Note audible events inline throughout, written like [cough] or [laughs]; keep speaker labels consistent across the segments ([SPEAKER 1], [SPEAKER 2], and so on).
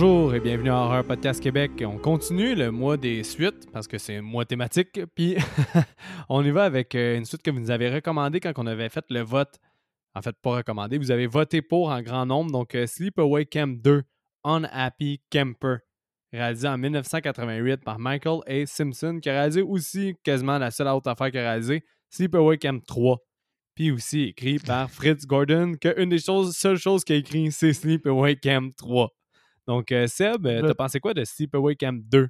[SPEAKER 1] Bonjour et bienvenue à Horror Podcast Québec. On continue le mois des suites parce que c'est un mois thématique. Puis [laughs] on y va avec euh, une suite que vous nous avez recommandée quand on avait fait le vote. En fait, pas recommandé. Vous avez voté pour en grand nombre. Donc, euh, Sleepaway Camp 2, Unhappy Camper, réalisé en 1988 par Michael A. Simpson, qui a réalisé aussi quasiment la seule autre affaire qu'il a réalisé, Sleepaway Camp 3. Puis aussi écrit par Fritz Gordon, que une des choses, seules choses qu'il a écrit, c'est Sleepaway Camp 3. Donc, euh, Seb, euh, t'as
[SPEAKER 2] Le-
[SPEAKER 1] pensé quoi de Sleepaway Camp 2?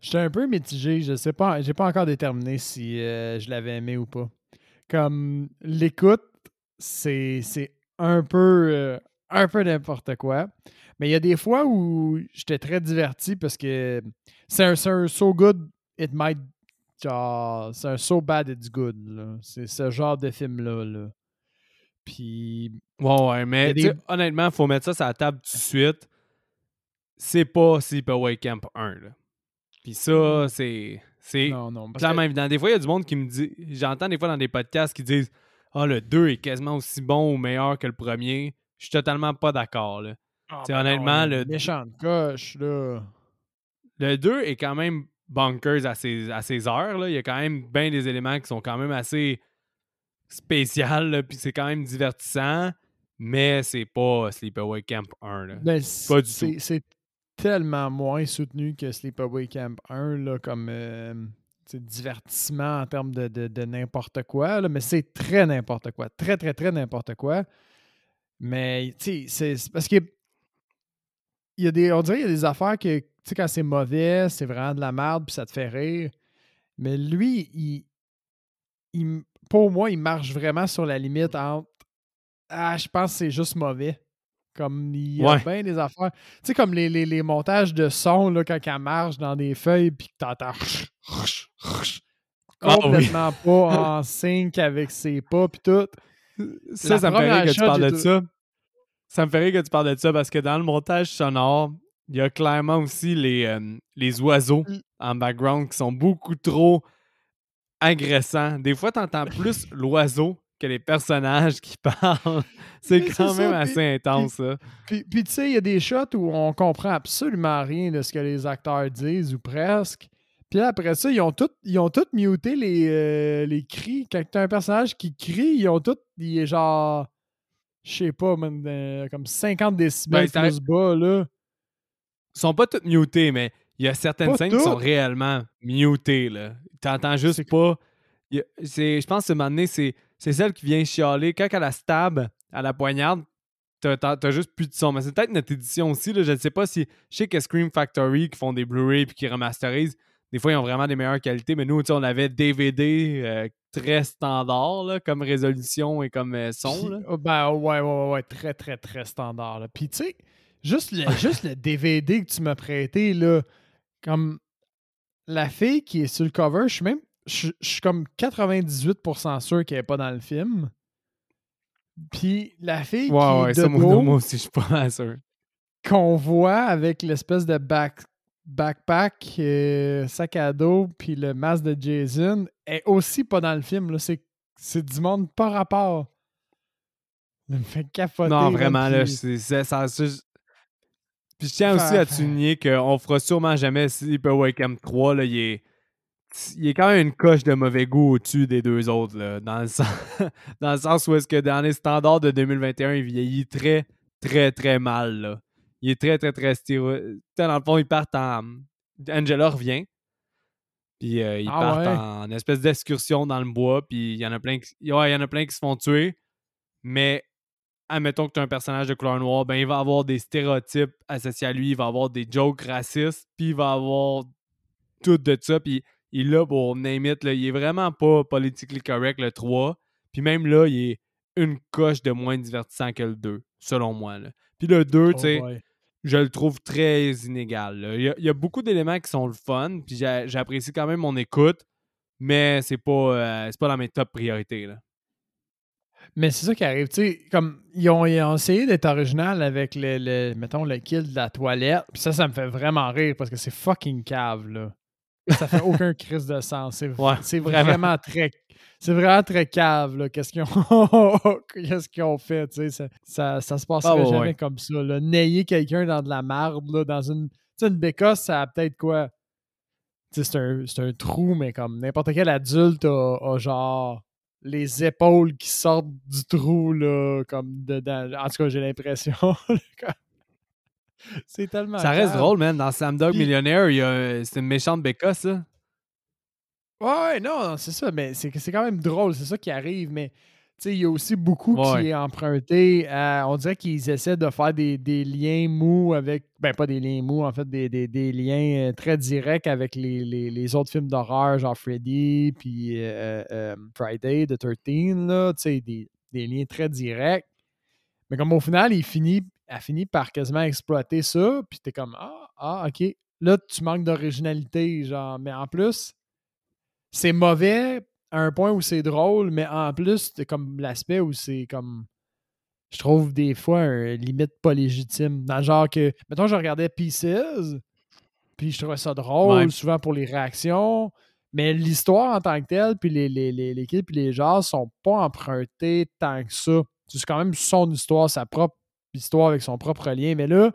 [SPEAKER 2] J'étais un peu mitigé. Je sais pas. J'ai pas encore déterminé si euh, je l'avais aimé ou pas. Comme l'écoute, c'est c'est un peu euh, un peu n'importe quoi. Mais il y a des fois où j'étais très diverti parce que c'est un, c'est un so good it might genre c'est un so bad it's good. là. C'est ce genre de film là. là. Puis
[SPEAKER 1] Ouais, ouais, mais
[SPEAKER 2] des-
[SPEAKER 1] honnêtement, faut mettre ça sur la table tout de suite. C'est pas Sleepaway Camp 1, là. Puis ça, c'est... C'est
[SPEAKER 2] non non.
[SPEAKER 1] clairement
[SPEAKER 2] que-
[SPEAKER 1] évident. Des fois, il y a du monde qui me dit... J'entends des fois dans des podcasts qui disent « Ah, le 2 est quasiment aussi bon ou meilleur que le premier. » Je suis totalement pas d'accord, là.
[SPEAKER 2] Ah, ben
[SPEAKER 1] honnêtement, le-
[SPEAKER 2] une méchante coche là.
[SPEAKER 1] Le 2 est quand même bonkers à ses, à ses heures. Là. Il y a quand même bien des éléments qui sont quand même assez spécial, puis c'est quand même divertissant, mais c'est pas Sleepaway Camp 1. Là.
[SPEAKER 2] Ben,
[SPEAKER 1] Pas du
[SPEAKER 2] c'est- C'est tellement moins soutenu que Sleepaway Camp 1, là, comme euh, divertissement en termes de, de- n'importe quoi, là, mais c'est très n'importe quoi. Très, très, très n'importe quoi. Mais, tu sais, c'est- parce que il y a des, on dirait qu'il y a des affaires que, tu sais, quand c'est mauvais, c'est vraiment de la merde, puis ça te fait rire. Mais lui, il- pour moi, il marche vraiment sur la limite entre Ah, je pense que c'est juste mauvais. Comme il y a
[SPEAKER 1] Ouais.
[SPEAKER 2] bien des affaires. Tu sais, comme les, les- les montages de son là, quand elle marche dans des feuilles puis que t'entends
[SPEAKER 1] Ah oui.
[SPEAKER 2] complètement pas en sync avec ses pas puis tout.
[SPEAKER 1] Ça, ça me fait rire que tu parles de ça. Ça me fait rire que tu parles de ça parce que dans le montage sonore, il y a clairement aussi les, euh, les oiseaux
[SPEAKER 2] Mm.
[SPEAKER 1] en background qui sont beaucoup trop agressants. Des fois, tu entends plus l'oiseau que les personnages qui [laughs] parlent. C'est quand même
[SPEAKER 2] ça, puis-
[SPEAKER 1] assez intense, ça.
[SPEAKER 2] Puis, puis tu sais, il y a des shots où on comprend absolument rien de ce que les acteurs disent ou presque. Puis là, après ça, ils ont tous ils ont tout muté les, euh, les cris. Quand t'as un personnage qui crie, ils ont tous, il est genre, je sais pas, man, euh, comme 50 décibels
[SPEAKER 1] Ben,
[SPEAKER 2] plus bas, là.
[SPEAKER 1] Ils sont pas tous mutés, mais il y a certaines
[SPEAKER 2] Pas
[SPEAKER 1] scènes qui sont réellement mutées. Là. T'entends juste pas. a- Je pense que ce moment donné, c'est c'est celle qui vient chialer. Quand elle la stab à la poignarde, t'as juste plus de son. Mais c'est peut-être notre édition aussi. Là, je ne sais pas si. Je sais que Scream Factory qui font des Blu-ray puis qui remasterisent, des fois ils ont vraiment des meilleures qualités. Mais nous, on avait DVD euh, très standard là, comme résolution et comme euh, son. Là.
[SPEAKER 2] oh, ben ouais, ouais, ouais, ouais, très, très, très standard. Là. Puis tu sais, juste le, [laughs] juste le DVD que tu m'as prêté, là, comme la fille qui est sur le cover, je suis même, je je suis comme 98% sûr qu'elle n'est pas dans le film. Puis la fille qui
[SPEAKER 1] ouais,
[SPEAKER 2] est
[SPEAKER 1] ça,
[SPEAKER 2] de dos, [laughs]
[SPEAKER 1] moi aussi, je suis pas sûr.
[SPEAKER 2] qu'on voit avec l'espèce de back, backpack, euh, sac à dos, puis le masque de Jason, est aussi pas dans le film. C'est, du monde par rapport. Ça me fait capoter.
[SPEAKER 1] Non, vraiment, là,
[SPEAKER 2] puis-
[SPEAKER 1] ça. ça- je tiens aussi à souligner qu'on fera sûrement jamais Sleepaway Camp 3. Là, il, est, il est quand même une coche de mauvais goût au-dessus des deux autres. Là, dans, le [laughs] sens, dans le sens où est-ce que dans les standards de 2021, il vieillit très, très, très mal. Là. Il est très, très, très stéro... Tu sais, Dans le fond, ils partent en... Angela revient. Puis euh, ils
[SPEAKER 2] Ah
[SPEAKER 1] partent
[SPEAKER 2] ouais?
[SPEAKER 1] en espèce d'excursion dans le bois. Puis il y en a plein qui... ouais, il y en a plein qui se font tuer. Mais admettons que tu as un personnage de couleur noire, ben il va avoir des stéréotypes associés à lui, il va avoir des jokes racistes, puis il va avoir tout de ça, puis il là pour name it, là, il est vraiment pas politically correct le 3, puis même là, il est une coche de moins divertissant que le 2, selon moi. Là. Puis le 2,
[SPEAKER 2] Oh
[SPEAKER 1] tu sais,
[SPEAKER 2] boy.
[SPEAKER 1] je le trouve très inégal. là. Il y, a, il y a beaucoup d'éléments qui sont le fun, puis j'a- j'apprécie quand même mon écoute, mais c'est pas, euh, pas dans mes top priorités. Là.
[SPEAKER 2] Mais c'est ça qui arrive. Tu sais, comme ils ont, ils ont essayé d'être original avec le, le- mettons, le kill de la toilette. Puis ça, ça me fait vraiment rire parce que c'est fucking cave, là. Ça fait aucun crise de sens. C'est
[SPEAKER 1] Ouais,
[SPEAKER 2] c'est
[SPEAKER 1] vraiment.
[SPEAKER 2] vraiment très. C'est vraiment très cave. Qu'est-ce qu'ils ont, [laughs] ont fait, tu sais. Ça, ça, ça se passerait
[SPEAKER 1] Ah,
[SPEAKER 2] jamais
[SPEAKER 1] ouais.
[SPEAKER 2] comme ça, là. Nailler quelqu'un dans de la marde, là, dans une. Tu sais, une bécasse, ça a peut-être quoi? Tu sais, c'est un, un trou, mais comme n'importe quel adulte a, a genre les épaules qui sortent du trou, là, comme dedans. En tout cas, j'ai l'impression. [laughs] [laughs] c'est tellement.
[SPEAKER 1] Ça reste drôle, man. Dans Sam Dog Millionnaire, il y a- c'est une méchante bécasse, ça.
[SPEAKER 2] Ouais, ouais, non, c'est ça, mais c'est c'est quand même drôle, c'est ça qui arrive, mais tu sais, il y a aussi beaucoup
[SPEAKER 1] Ouais.
[SPEAKER 2] qui est emprunté à- On dirait qu'ils essaient de faire des, des liens mous avec. Ben, pas des liens mous, en fait, des, des- des liens euh, très directs avec les, les- les autres films d'horreur, genre Freddy, puis euh, euh, Friday the 13, là, tu sais, des, des liens très directs. Mais comme au final, il finit, a fini par quasiment exploiter ça, puis t'es comme Ah, ah, ok. Là, tu manques d'originalité, genre, mais en plus c'est mauvais à un point où c'est drôle, mais en plus, c'est comme l'aspect où c'est comme. Je trouve des fois un limite pas légitime. Dans le genre que. Mettons, je regardais Pieces, puis je trouvais ça drôle,
[SPEAKER 1] Ouais.
[SPEAKER 2] souvent pour les réactions, mais l'histoire en tant que telle, puis les, les, les, les clips, puis les genres sont pas empruntés tant que ça. C'est quand même son histoire, sa propre histoire avec son propre lien, mais là.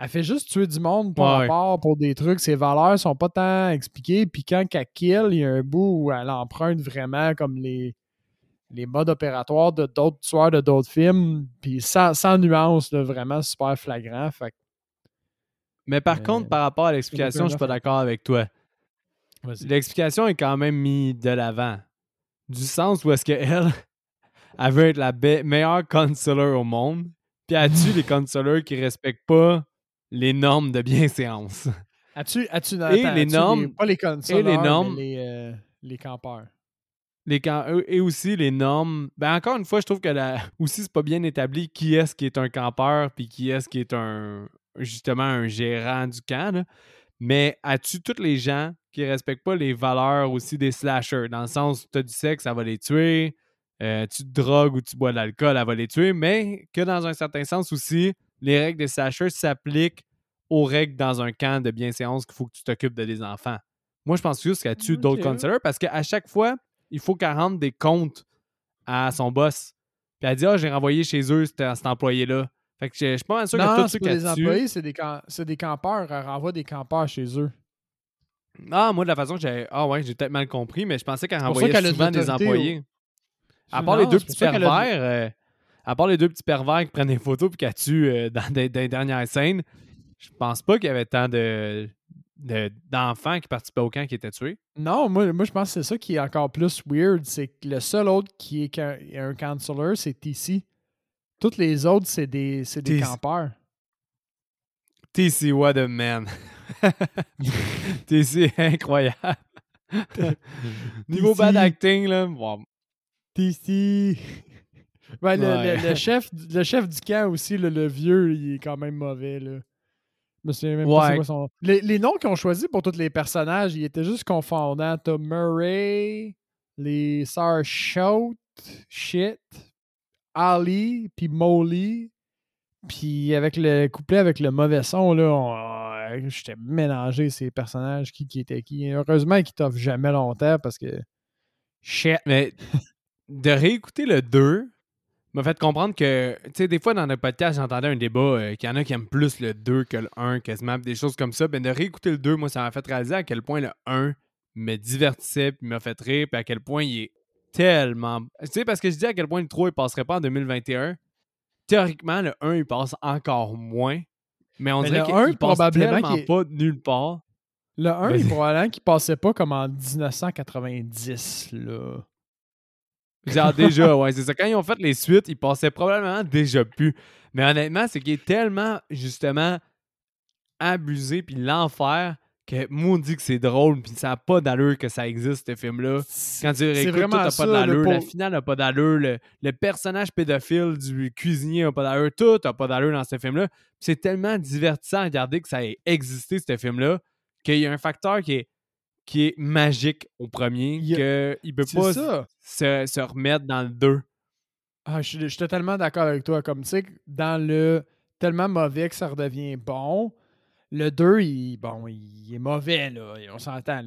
[SPEAKER 2] Elle fait juste tuer du monde pour
[SPEAKER 1] Ouais.
[SPEAKER 2] rapport pour des trucs. Ses valeurs sont pas tant expliquées. Puis quand elle kill, il y a un bout où elle emprunte vraiment comme les, les modes opératoires de d'autres tueurs de d'autres films. Puis sans, sans nuance, là, vraiment super flagrant. Fait
[SPEAKER 1] Mais par
[SPEAKER 2] Euh,
[SPEAKER 1] contre, par rapport à l'explication, je suis pas d'accord avec toi. L'explication est quand même mise de l'avant. Du sens où est-ce qu'elle, [laughs] elle veut être la meilleure consular au monde, puis tue les consulars qui respectent pas les normes de bienséance?
[SPEAKER 2] As-tu, as-tu,
[SPEAKER 1] Et
[SPEAKER 2] attends,
[SPEAKER 1] les
[SPEAKER 2] as-tu
[SPEAKER 1] normes-
[SPEAKER 2] pas les consoleurs,
[SPEAKER 1] les
[SPEAKER 2] mais
[SPEAKER 1] normes-
[SPEAKER 2] les, euh, les campeurs?
[SPEAKER 1] Les camp- euh, et aussi les normes. Ben encore une fois, je trouve que la... [laughs] aussi c'est pas bien établi qui est-ce qui est un campeur puis qui est-ce qui est un justement un gérant du camp. là. Mais as-tu tous les gens qui respectent pas les valeurs aussi des slashers? Dans le sens tu as du sexe, ça va les tuer. Euh, tu te drogues ou tu bois de l'alcool, ça va les tuer, mais que dans un certain sens aussi, les règles des slashers s'appliquent aux règles dans un camp de bienséance qu'il faut que tu t'occupes de des enfants. Moi, je pense juste qu'elle tue d'autres
[SPEAKER 2] Ok.
[SPEAKER 1] counselors parce qu'à chaque fois, il faut qu'elle rende des comptes à son boss. Puis elle dit Ah, j'ai renvoyé chez eux cet, cet employé-là. Fait que je je suis pas mal sûr
[SPEAKER 2] non,
[SPEAKER 1] que tout ce qu'elle tue.
[SPEAKER 2] employés, c'est des, campeurs. Elle renvoie des campeurs chez eux.
[SPEAKER 1] Ah, moi, de la façon que j'ai. Ah, ouais, j'ai peut-être mal compris, mais je pensais qu'elle renvoyait souvent des
[SPEAKER 2] au-
[SPEAKER 1] À
[SPEAKER 2] Non,
[SPEAKER 1] part les deux petits
[SPEAKER 2] qu'elle
[SPEAKER 1] pervers, euh, à part les deux petits pervers qui prennent des photos puis qui tuent euh, [laughs] dans des, des dernières scènes, je pense pas qu'il y avait tant de de- d'enfants qui participaient au camp qui étaient tués.
[SPEAKER 2] Non, moi, moi je pense que c'est ça qui est encore plus weird. C'est que le seul autre qui est qu'un- un counselor, c'est TC. Toutes les autres, c'est des, des campeurs.
[SPEAKER 1] TC, what a man. [laughs] TC, incroyable. Niveau bad acting, là, wow.
[SPEAKER 2] TC. [laughs] Ouais, le,
[SPEAKER 1] Ouais.
[SPEAKER 2] le- le chef, le chef du camp aussi, le, le vieux, il est quand même mauvais. Là. Je me souviens même pas
[SPEAKER 1] Ouais.
[SPEAKER 2] c'est quoi son Les, les noms qu'ils ont choisis pour tous les personnages, ils étaient juste confondants. T'as Murray, les sœurs Shout, Shit, Ali, puis Molly. Puis avec le couplet avec le mauvais son, là, on- j'étais mélangé ces personnages, qui, qui était qui. Heureusement qu'ils t'offrent jamais longtemps parce que. Shit.
[SPEAKER 1] Mais [laughs] de réécouter le 2 m'a fait comprendre que, tu sais, des fois dans le podcast, j'entendais un débat euh, qu'il y en a qui aiment plus le 2 que le 1, quasiment, des choses comme ça. Ben, de réécouter le 2, moi, ça m'a fait réaliser à quel point le 1 me divertissait, puis m'a fait rire, puis à quel point il est tellement. Tu sais, parce que je dis à quel point le 3 il passerait pas en 2021. Théoriquement, le 1 il passe encore moins. Mais on
[SPEAKER 2] Mais
[SPEAKER 1] dirait qu'il
[SPEAKER 2] 1,
[SPEAKER 1] il passe
[SPEAKER 2] probablement est-
[SPEAKER 1] pas de nulle part.
[SPEAKER 2] Le 1,
[SPEAKER 1] Vas-y.
[SPEAKER 2] il probablement qu'il passait pas comme en 1990, là.
[SPEAKER 1] Genre déjà, ouais, c'est ça. Quand ils ont fait les suites, ils passaient probablement déjà plus. Mais honnêtement, c'est qu'il est tellement, justement, abusé, puis l'enfer, que moi, on dit que c'est drôle, puis ça n'a pas d'allure que ça existe, ce film-là. Quand tu réécoutes, tout n'a pas d'allure, la finale n'a pas d'allure, le, le personnage pédophile du cuisinier n'a pas d'allure, tout n'a pas d'allure dans ce film-là. Puis C'est tellement divertissant à regarder que ça ait existé, ce film-là, qu'il y a un facteur qui est, qui est magique au premier, qu'il ne peut pas se, se remettre dans le 2.
[SPEAKER 2] Ah, je, suis- je suis totalement d'accord avec toi. Comme tu sais, dans le tellement mauvais que ça redevient bon, Le 2, il, bon, il est mauvais, là. On s'entend.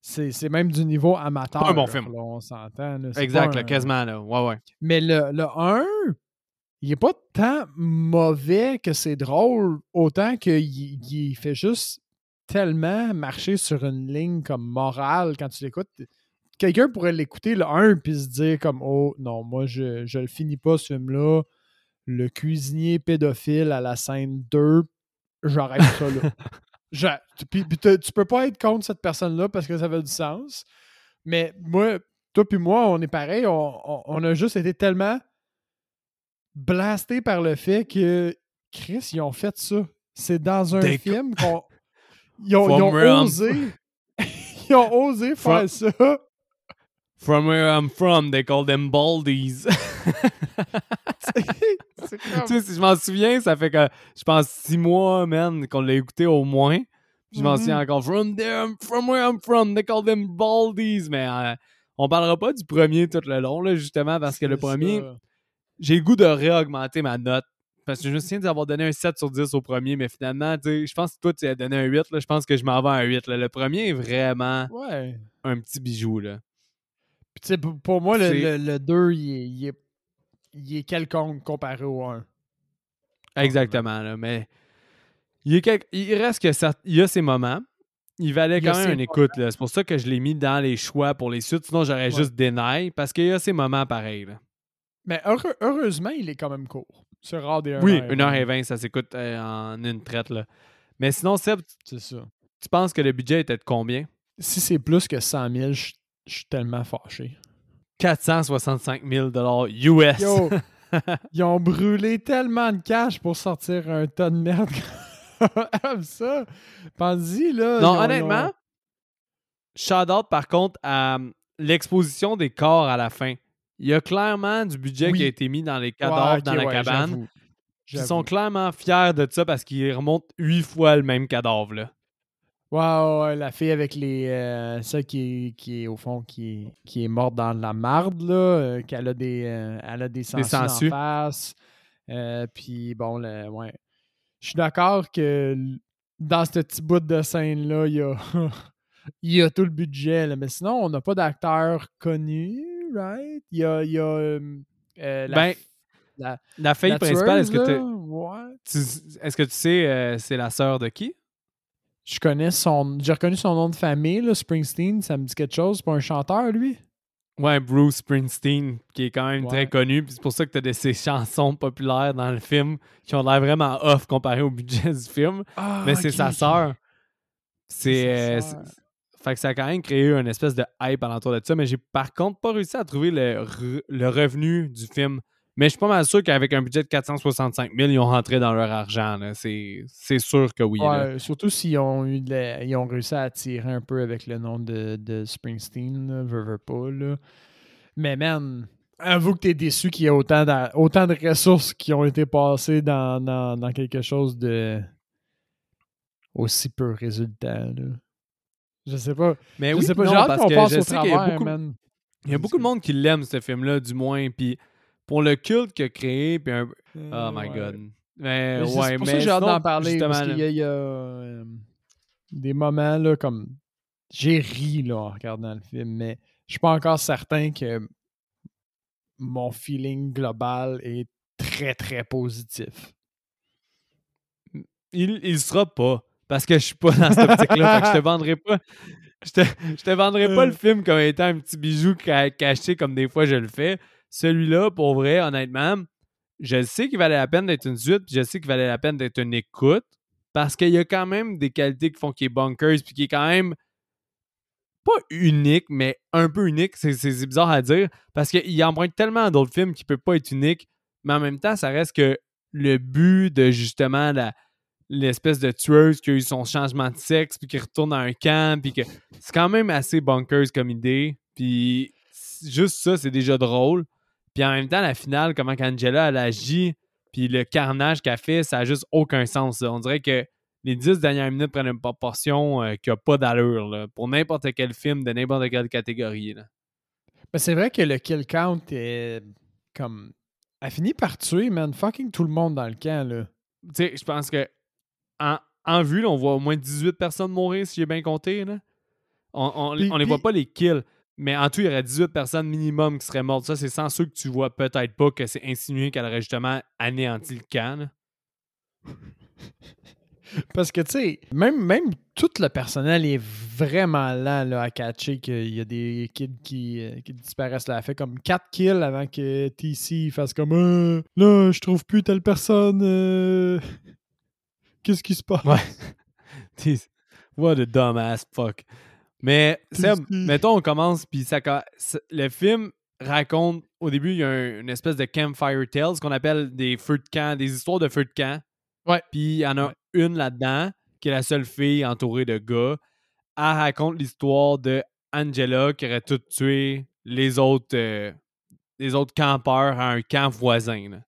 [SPEAKER 2] C'est même du niveau amateur.
[SPEAKER 1] Pas un bon film.
[SPEAKER 2] Là, on s'entend.
[SPEAKER 1] Exact, là, quasiment. Là. Ouais, ouais.
[SPEAKER 2] Mais le, le 1, il est pas tant mauvais que c'est drôle, autant qu'il il fait juste tellement marcher sur une ligne comme morale quand tu l'écoutes. Quelqu'un pourrait l'écouter le 1 puis se dire comme Oh non, moi je, je le finis pas ce film-là. Le cuisinier pédophile à la scène 2, j'arrête ça là. [laughs] puis, tu peux pas être contre cette personne-là parce que ça fait du sens. Mais moi, toi puis moi, on est pareil. On, a juste été tellement blastés par le fait que Chris, ils ont fait ça. C'est dans un film qu'on. [laughs] Ils ont, osé. ils ont osé faire ça.
[SPEAKER 1] From where I'm from, they call them baldies. [laughs] [laughs] tu sais, si je m'en souviens, ça fait que je pense six mois, man, qu'on l'a écouté au moins. je m'en souviens mm-hmm. encore. From there, from where I'm from, they call them baldies. Mais euh, on parlera pas du premier tout le long, là, justement, parce que le premier, j'ai le goût de réaugmenter ma note. Parce que je me souviens d'avoir donné un 7 sur 10 au premier, mais finalement, je pense que toi, tu as donné un 8. Là, je pense que je m'en vais à un 8. Le premier est vraiment un petit bijou. Là.
[SPEAKER 2] Puis, pour moi, le, le, 2, il est, il, est, quelconque comparé au 1.
[SPEAKER 1] Exactement. Là, mais il, il reste que ça, il y a ses moments. Il valait quand même une écoute. C'est pour ça que je l'ai mis dans les choix pour les suites. Sinon, j'aurais juste deny parce qu'il y a ses moments pareils. Là.
[SPEAKER 2] Mais heureusement, il est quand même court. C'est rare des 1
[SPEAKER 1] Oui, 1h20, ça s'écoute euh, en une traite. Là. Mais sinon, Seb,
[SPEAKER 2] c'est ça.
[SPEAKER 1] Tu penses que le budget était de combien?
[SPEAKER 2] Si c'est plus que 100 000, je, suis tellement fâché.
[SPEAKER 1] 465 000 US. Yo, [laughs]
[SPEAKER 2] ils ont brûlé tellement de cash pour sortir un tas de merde [laughs] comme ça. Pense-y, là.
[SPEAKER 1] Non, honnêtement, shout out par contre à hum, l'exposition des corps à la fin. Il y a clairement du budget qui a été mis dans les cadavres dans la cabane. Ils sont clairement fiers de ça parce qu'ils remontent huit fois le même cadavre. Là.
[SPEAKER 2] La fille avec les. Euh, ça qui est, qui est au fond qui qui est morte dans la marde, là, euh, qu'elle a des. Euh, elle a des sangsues en face. puis bon, ouais. Je suis d'accord que dans ce petit bout de scène-là, il y a, [laughs] il y a tout le budget, là, mais sinon, on n'a pas d'acteur connu right? Il y a, il y a euh, la,
[SPEAKER 1] ben, la, la, fille principale, est-ce que, tu, est-ce que tu sais euh, c'est la sœur de qui?
[SPEAKER 2] Je connais son. J'ai reconnu son nom de famille, là, Springsteen, ça me dit quelque chose. C'est pas un chanteur, lui?
[SPEAKER 1] Ouais, Bruce Springsteen, qui est quand même très connu. C'est pour ça que tu as ces [laughs] chansons populaires dans le film qui ont l'air vraiment off comparé au budget du film. Ah, Mais c'est sa sœur. C'est fait que ça a quand même créé une espèce de hype alentour de ça. Mais j'ai par contre pas réussi à trouver le, revenu du film. Mais je suis pas mal sûr qu'avec un budget de 465 000, ils ont rentré dans leur argent. C'est sûr que oui.
[SPEAKER 2] surtout s'ils ont eu ils ont réussi à attirer un peu avec le nom de, de Springsteen, là. Mais man, avoue que tu es déçu qu'il y ait autant de, de ressources qui ont été passées dans, dans, quelque chose de aussi peu résultat. Je sais pas.
[SPEAKER 1] Mais oui, sais pas. Non, parce que je sais qu'il y a beaucoup, il y a beaucoup de monde qui l'aime, ce film-là, du moins. Puis pour le culte qu'il a créé, puis un... Oh my God. Mais, ouais, c'est pour ça que
[SPEAKER 2] j'ai hâte d'en parler, parce qu'il y a, euh, des moments, là, comme... J'ai ri, là, en regardant le film, mais je suis pas encore certain que mon feeling global est très, très positif.
[SPEAKER 1] Il, il sera pas. Parce que je suis pas dans cette [laughs] optique-là. je te vendrai pas. Je te, je te vendrai pas le film comme étant un petit bijou caché comme des fois je le fais. Celui-là, pour vrai, honnêtement, je sais qu'il valait la peine d'être une suite, puis je sais qu'il valait la peine d'être une écoute, parce qu'il y a quand même des qualités qui font qu'il est bunkers, puis qui est quand même pas unique, mais un peu unique. C'est bizarre à dire, parce qu'il emprunte tellement d'autres films qui ne peuvent pas être uniques, mais en même temps, ça reste que le but de justement la, l'espèce de tueuse qui a eu son changement de sexe, puis qui retourne dans un camp, puis que c'est quand même assez bonkers comme idée. Puis juste ça, c'est déjà drôle. Puis en même temps, la finale, comment Angela elle agit, puis le carnage qu'elle fait, ça a juste aucun sens. On dirait que les dix dernières minutes prennent une proportion euh, qui n'a pas d'allure pour n'importe quel film de n'importe quelle catégorie. Là.
[SPEAKER 2] c'est vrai que le kill count est comme. A fini par tuer, man, fucking tout le monde dans le camp. là.
[SPEAKER 1] Tu sais, je pense que en, en vue, là, on voit au moins 18 personnes mourir, si j'ai bien compté. Là. On, on,
[SPEAKER 2] Puis-
[SPEAKER 1] on les voit pas les kills. Mais en tout, il y aurait 18 personnes minimum qui seraient mortes. Ça, c'est sans ceux que tu vois peut-être pas que c'est insinué qu'elle aurait justement anéanti le camp. là. [laughs]
[SPEAKER 2] Parce que, tu sais, même, même tout le personnel est vraiment lent là, à catcher qu'il y a des kids qui, euh, qui disparaissent. Là. Elle fait comme 4 kills avant que TC fasse comme Euh, Là, je trouve plus telle personne. euh, Qu'est-ce qui se passe?
[SPEAKER 1] Ouais. [laughs] What a dumbass fuck. Mais, Seb, mettons, on commence, puis ça, le film raconte, au début, il y a un- une espèce de campfire tales, ce qu'on appelle des feux de camp, des histoires de feux de camp.
[SPEAKER 2] Ouais.
[SPEAKER 1] Puis il y en a
[SPEAKER 2] Ouais.
[SPEAKER 1] une là-dedans, qui est la seule fille entourée de gars. Elle raconte l'histoire de Angela qui aurait tout tué les autres, euh, les autres campeurs à un camp voisin. là.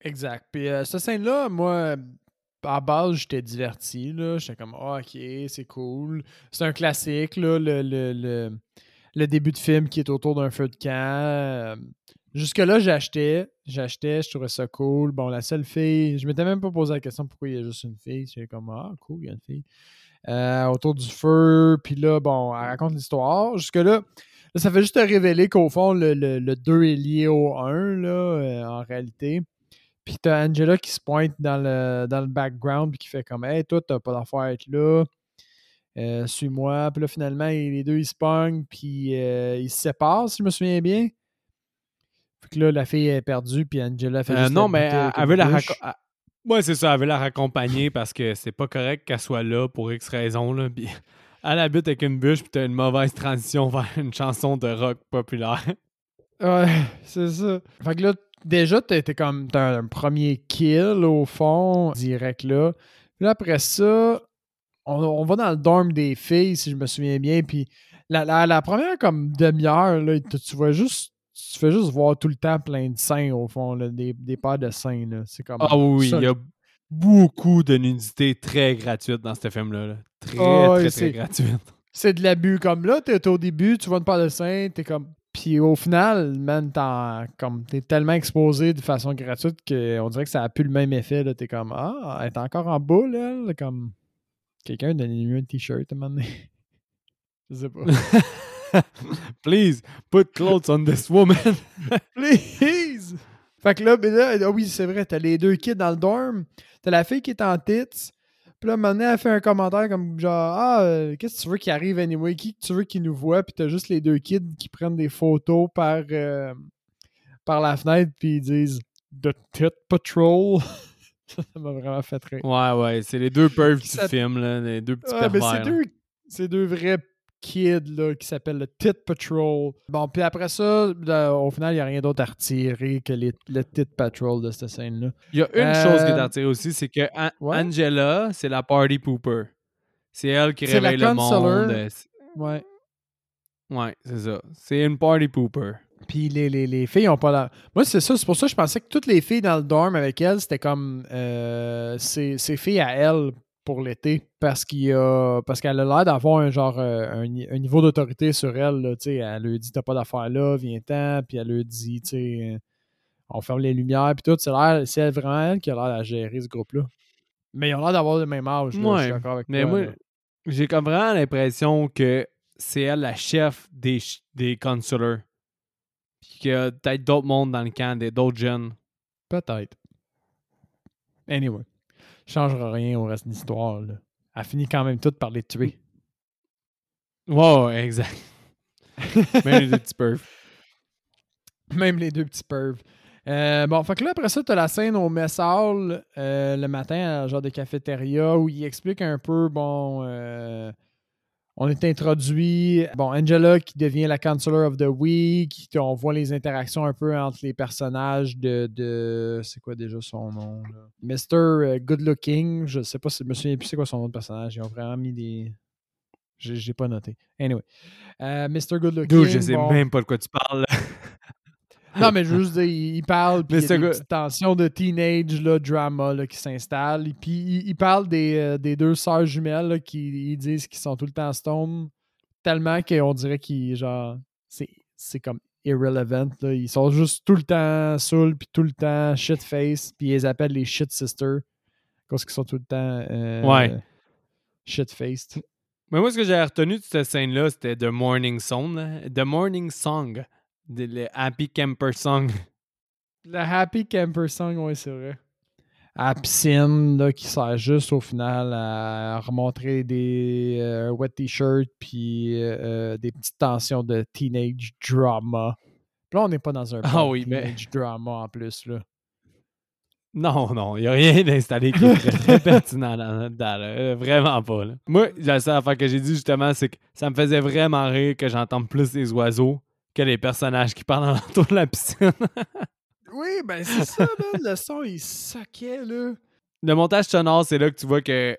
[SPEAKER 2] Exact. Puis euh, cette scène-là, moi, à base, j'étais diverti. J'étais comme, Ah, ok, c'est cool. C'est un classique, là, le, le, le, le début de film qui est autour d'un feu de camp. Jusque-là, j'achetais. J'achetais, je trouvais ça cool. Bon, la seule fille, je m'étais même pas posé la question pourquoi il y a juste une fille. J'étais comme, ah, cool, il y a une fille. Euh, autour du feu. Puis là, bon, elle raconte l'histoire. Jusque-là, là, ça fait juste te révéler qu'au fond, le 2 est lié au 1, là, euh, en réalité. Puis t'as Angela qui se pointe dans le, dans le background puis qui fait comme Hey, toi, t'as pas d'affaire à être là. Euh, Suis-moi. Puis là, finalement, les deux, ils se pognent puis euh, ils se séparent, si je me souviens bien. Puis que là, la fille est perdue puis Angela fait
[SPEAKER 1] Euh,
[SPEAKER 2] juste
[SPEAKER 1] non, mais elle, veut la Ouais, c'est ça, elle veut la raccompagner [laughs] parce que c'est pas correct qu'elle soit là pour X raison. Là, puis elle habite avec une bûche, puis t'as une mauvaise transition [laughs] vers une chanson de rock populaire.
[SPEAKER 2] Ouais, c'est ça. Fait que là, déjà, t'as été comme un premier kill au fond, direct là. Puis après ça, on, on va dans le dorm des filles, si je me souviens bien. Puis la, la, la première comme demi-heure, tu, tu vois juste. Tu fais juste voir tout le temps plein de seins au fond, là, des, des paires de seins. C'est comme.
[SPEAKER 1] Ah oui,
[SPEAKER 2] ça.
[SPEAKER 1] il y a beaucoup de nudité très gratuite dans ce film-là. là. Très,
[SPEAKER 2] Ah
[SPEAKER 1] très,
[SPEAKER 2] c'est-
[SPEAKER 1] très gratuite.
[SPEAKER 2] C'est de l'abus. Comme là, t'es au début, tu vois une paire de seins, t'es comme. Puis au final, man, t'es tellement exposé de façon gratuite qu'on dirait que ça a plus le même effet. T'es comme Ah, elle est encore en boule, elle. Comme quelqu'un donne-lui un t-shirt à un moment donné. [laughs] Je sais pas. [laughs]
[SPEAKER 1] Please, put clothes on this woman. [laughs]
[SPEAKER 2] Please! Fait que là, ben là, ah oui, c'est vrai, t'as les deux kids dans le dorm. T'as la fille qui est en tits. Puis là, maintenant, elle fait un commentaire comme genre Ah, euh, qu'est-ce que tu veux qui arrive anyway? Qui que tu veux qui nous voit? Puis t'as juste les deux kids qui prennent des photos par, euh, par la fenêtre, puis ils disent The Tit Patrol. [laughs] ça m'a vraiment fait rire.
[SPEAKER 1] ouais, ouais, c'est les deux pervs du
[SPEAKER 2] Ça-
[SPEAKER 1] film, là, les deux petits
[SPEAKER 2] Ouais,
[SPEAKER 1] pervers.
[SPEAKER 2] c'est deux, c'est deux vrais kids là, qui s'appellent le Tit Patrol. Bon, puis après ça, là, au final, il n'y a rien d'autre à retirer que les- le Tit Patrol de cette scène-là.
[SPEAKER 1] Il y a une
[SPEAKER 2] Euh,
[SPEAKER 1] chose qui est à tirer aussi, c'est que An-
[SPEAKER 2] Ouais.
[SPEAKER 1] Angela, c'est la party pooper. C'est elle qui réveille le monde. euh, c'est-
[SPEAKER 2] Ouais.
[SPEAKER 1] Ouais, c'est ça. C'est une party pooper.
[SPEAKER 2] Puis les, les, les filles ont pas la. Moi, c'est ça. C'est pour ça que je pensais que toutes les filles dans le dorm avec elle, c'était comme euh, ses filles à elle pour l'été. Parce qu'il a. Parce qu'elle a l'air d'avoir un genre euh, un, ni- un niveau d'autorité sur elle. Là, elle lui dit T'as pas d'affaires là, viens-t'en. Puis elle lui dit euh, On ferme les lumières. Puis tout. C'est l'air- c'est vraiment elle qui a l'air à gérer ce groupe-là. Mais ils ont l'air d'avoir le même âge. là, je suis d'accord avec
[SPEAKER 1] Mais
[SPEAKER 2] toi,
[SPEAKER 1] moi, j'ai comme vraiment l'impression que c'est elle la chef des, des counselors. Puis qu'il y a peut-être d'autres mondes dans le camp, des- d'autres jeunes.
[SPEAKER 2] Peut-être. Anyway. Changera rien au reste de l'histoire. là. Elle finit quand même toute par les tuer.
[SPEAKER 1] Ouais, exact. [laughs] Même les deux petits pervs.
[SPEAKER 2] Même les deux petits pervs. Euh, bon, fait que là, après ça, t'as la scène au mess hall euh, le matin, à genre de cafétéria, où il explique un peu, bon, euh, on est introduit, bon, Angela qui devient la Counselor of the Week, on voit les interactions un peu entre les personnages de, de c'est quoi déjà son nom, là? Mr. euh, Good Looking, je sais pas, si- je me souviens plus c'est quoi son nom de personnage, ils ont vraiment mis des... J'ai j'ai pas noté. Anyway. Euh, Mr. Good Looking.
[SPEAKER 1] Dude, je sais
[SPEAKER 2] bon.
[SPEAKER 1] même pas de quoi tu parles. [laughs]
[SPEAKER 2] Non, mais juste dire, il parle, puis il y a
[SPEAKER 1] c'est
[SPEAKER 2] des
[SPEAKER 1] quoi-
[SPEAKER 2] petites tensions de teenage là, drama là, qui s'installent. Puis il, il parle des, euh, des deux sœurs jumelles là, qui ils disent qu'ils sont tout le temps stone, tellement qu'on dirait qu'ils, genre, c'est comme irrelevant. Là. Ils sont juste tout le temps saouls, puis tout le temps shit face, puis ils les appellent les shit sisters. Parce qu'ils sont tout le temps euh,
[SPEAKER 1] Ouais.
[SPEAKER 2] shit-faced.
[SPEAKER 1] Mais moi, ce que j'ai retenu de cette scène-là, c'était The Morning Song. là. The Morning Song. De- Le Happy Camper Song.
[SPEAKER 2] Le Happy Camper Song, oui, c'est vrai. À la piscine, là, qui sert juste au final à remontrer des euh, wet t-shirts puis euh, des petites tensions de teenage drama. Puis là, on n'est pas dans un
[SPEAKER 1] Ah oui, mais-
[SPEAKER 2] teenage drama en plus, là.
[SPEAKER 1] Non, non, il n'y a rien d'installé qui est très, pertinent dans là. Euh, Vraiment pas. là. Moi, la seule affaire que j'ai dit justement, c'est que ça me faisait vraiment rire que j'entende plus les oiseaux que les personnages qui parlent autour de la piscine. [laughs]
[SPEAKER 2] Oui, ben c'est ça, man. Le son, il saquait, là.
[SPEAKER 1] Le montage sonore, c'est là que tu vois que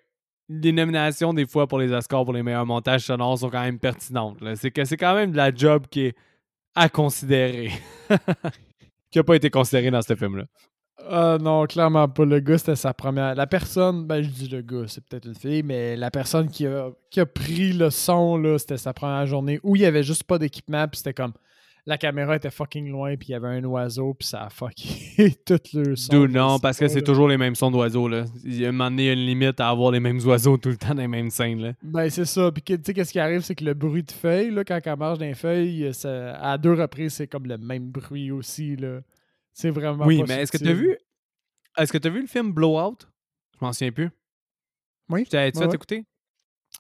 [SPEAKER 1] les nominations, des fois, pour les Oscars, pour les meilleurs montages sonores, sont quand même pertinentes. là. C'est que c'est quand même de la job qui est à considérer. [laughs] qui n'a pas été considérée dans ce film-là.
[SPEAKER 2] Ah non, clairement pas. Le gars, c'était sa première. La personne, ben je dis le gars, c'est peut-être une fille, mais la personne qui a, qui a pris le son, là, c'était sa première journée où il y avait juste pas d'équipement, puis c'était comme. La caméra était fucking loin, puis il y avait un oiseau, puis ça a fucké [laughs] tout le son.
[SPEAKER 1] D'où non, parce que c'est toujours les mêmes sons d'oiseaux. Là. Il y a un moment donné, une limite à avoir les mêmes oiseaux tout le temps dans les mêmes scènes. Là.
[SPEAKER 2] Ben c'est ça. Puis tu sais, qu'est-ce qui arrive, c'est que le bruit de feuilles, là, quand elle marche dans les feuilles, ça- à deux reprises, c'est comme le même bruit aussi, là. C'est vraiment.
[SPEAKER 1] Oui,
[SPEAKER 2] pas
[SPEAKER 1] mais est-ce que tu as vu est-ce que tu as vu le film Blowout? Je m'en souviens plus.
[SPEAKER 2] Oui.
[SPEAKER 1] Tu as-tu
[SPEAKER 2] ouais,
[SPEAKER 1] écouter?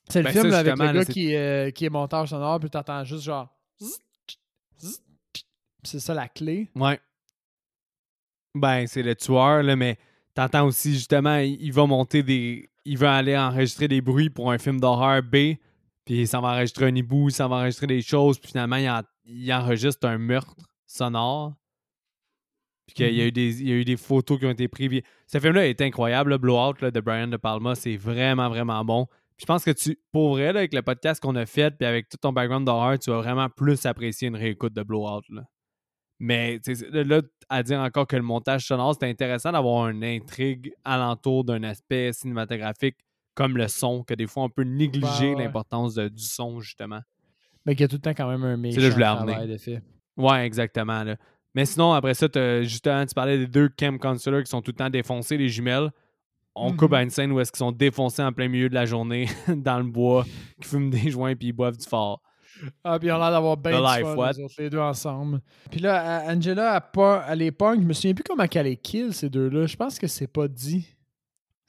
[SPEAKER 2] C'est le
[SPEAKER 1] Ben,
[SPEAKER 2] film
[SPEAKER 1] ça,
[SPEAKER 2] avec le
[SPEAKER 1] là,
[SPEAKER 2] gars qui, euh, qui est monteur sonore, puis t'entends juste genre. C'est ça la clé.
[SPEAKER 1] Ouais. Ben, c'est le tueur, là, mais t'entends aussi, justement, il, il va monter des. Il va aller enregistrer des bruits pour un film d'horreur B, puis il s'en va enregistrer un hibou, il s'en va enregistrer des choses, puis finalement, il, en- il enregistre un meurtre sonore. Puis qu'il y, a eu des- il y a eu des photos qui ont été prises. Ce film-là est incroyable, le Blowout là, de Brian De Palma. C'est vraiment, vraiment bon. Puis je pense que tu, pour vrai, là, avec le podcast qu'on a fait, puis avec tout ton background d'horreur, tu vas vraiment plus apprécier une réécoute de Blowout. Là. Mais là, à dire encore que le montage sonore, c'est intéressant d'avoir une intrigue alentour d'un aspect cinématographique comme le son, que des fois on peut négliger
[SPEAKER 2] ouais.
[SPEAKER 1] l'importance du son, justement.
[SPEAKER 2] Mais qu'il y a tout le temps quand même un méchant travail de fait.
[SPEAKER 1] Ouais, exactement. Là. Mais sinon, après ça, justement, tu parlais des deux camp counselors qui sont tout le temps défoncés, les jumelles. On coupe à une scène où est-ce qu'ils sont défoncés en plein milieu de la journée [laughs] dans le bois, qui fument des joints puis ils boivent du fort.
[SPEAKER 2] Ah, puis ils ont l'air d'avoir bien du fun, autres, les deux ensemble. Puis là, Angela, elle, les pogne. Je me souviens plus comment qu'elle les kill, ces deux-là. Je pense que c'est pas dit.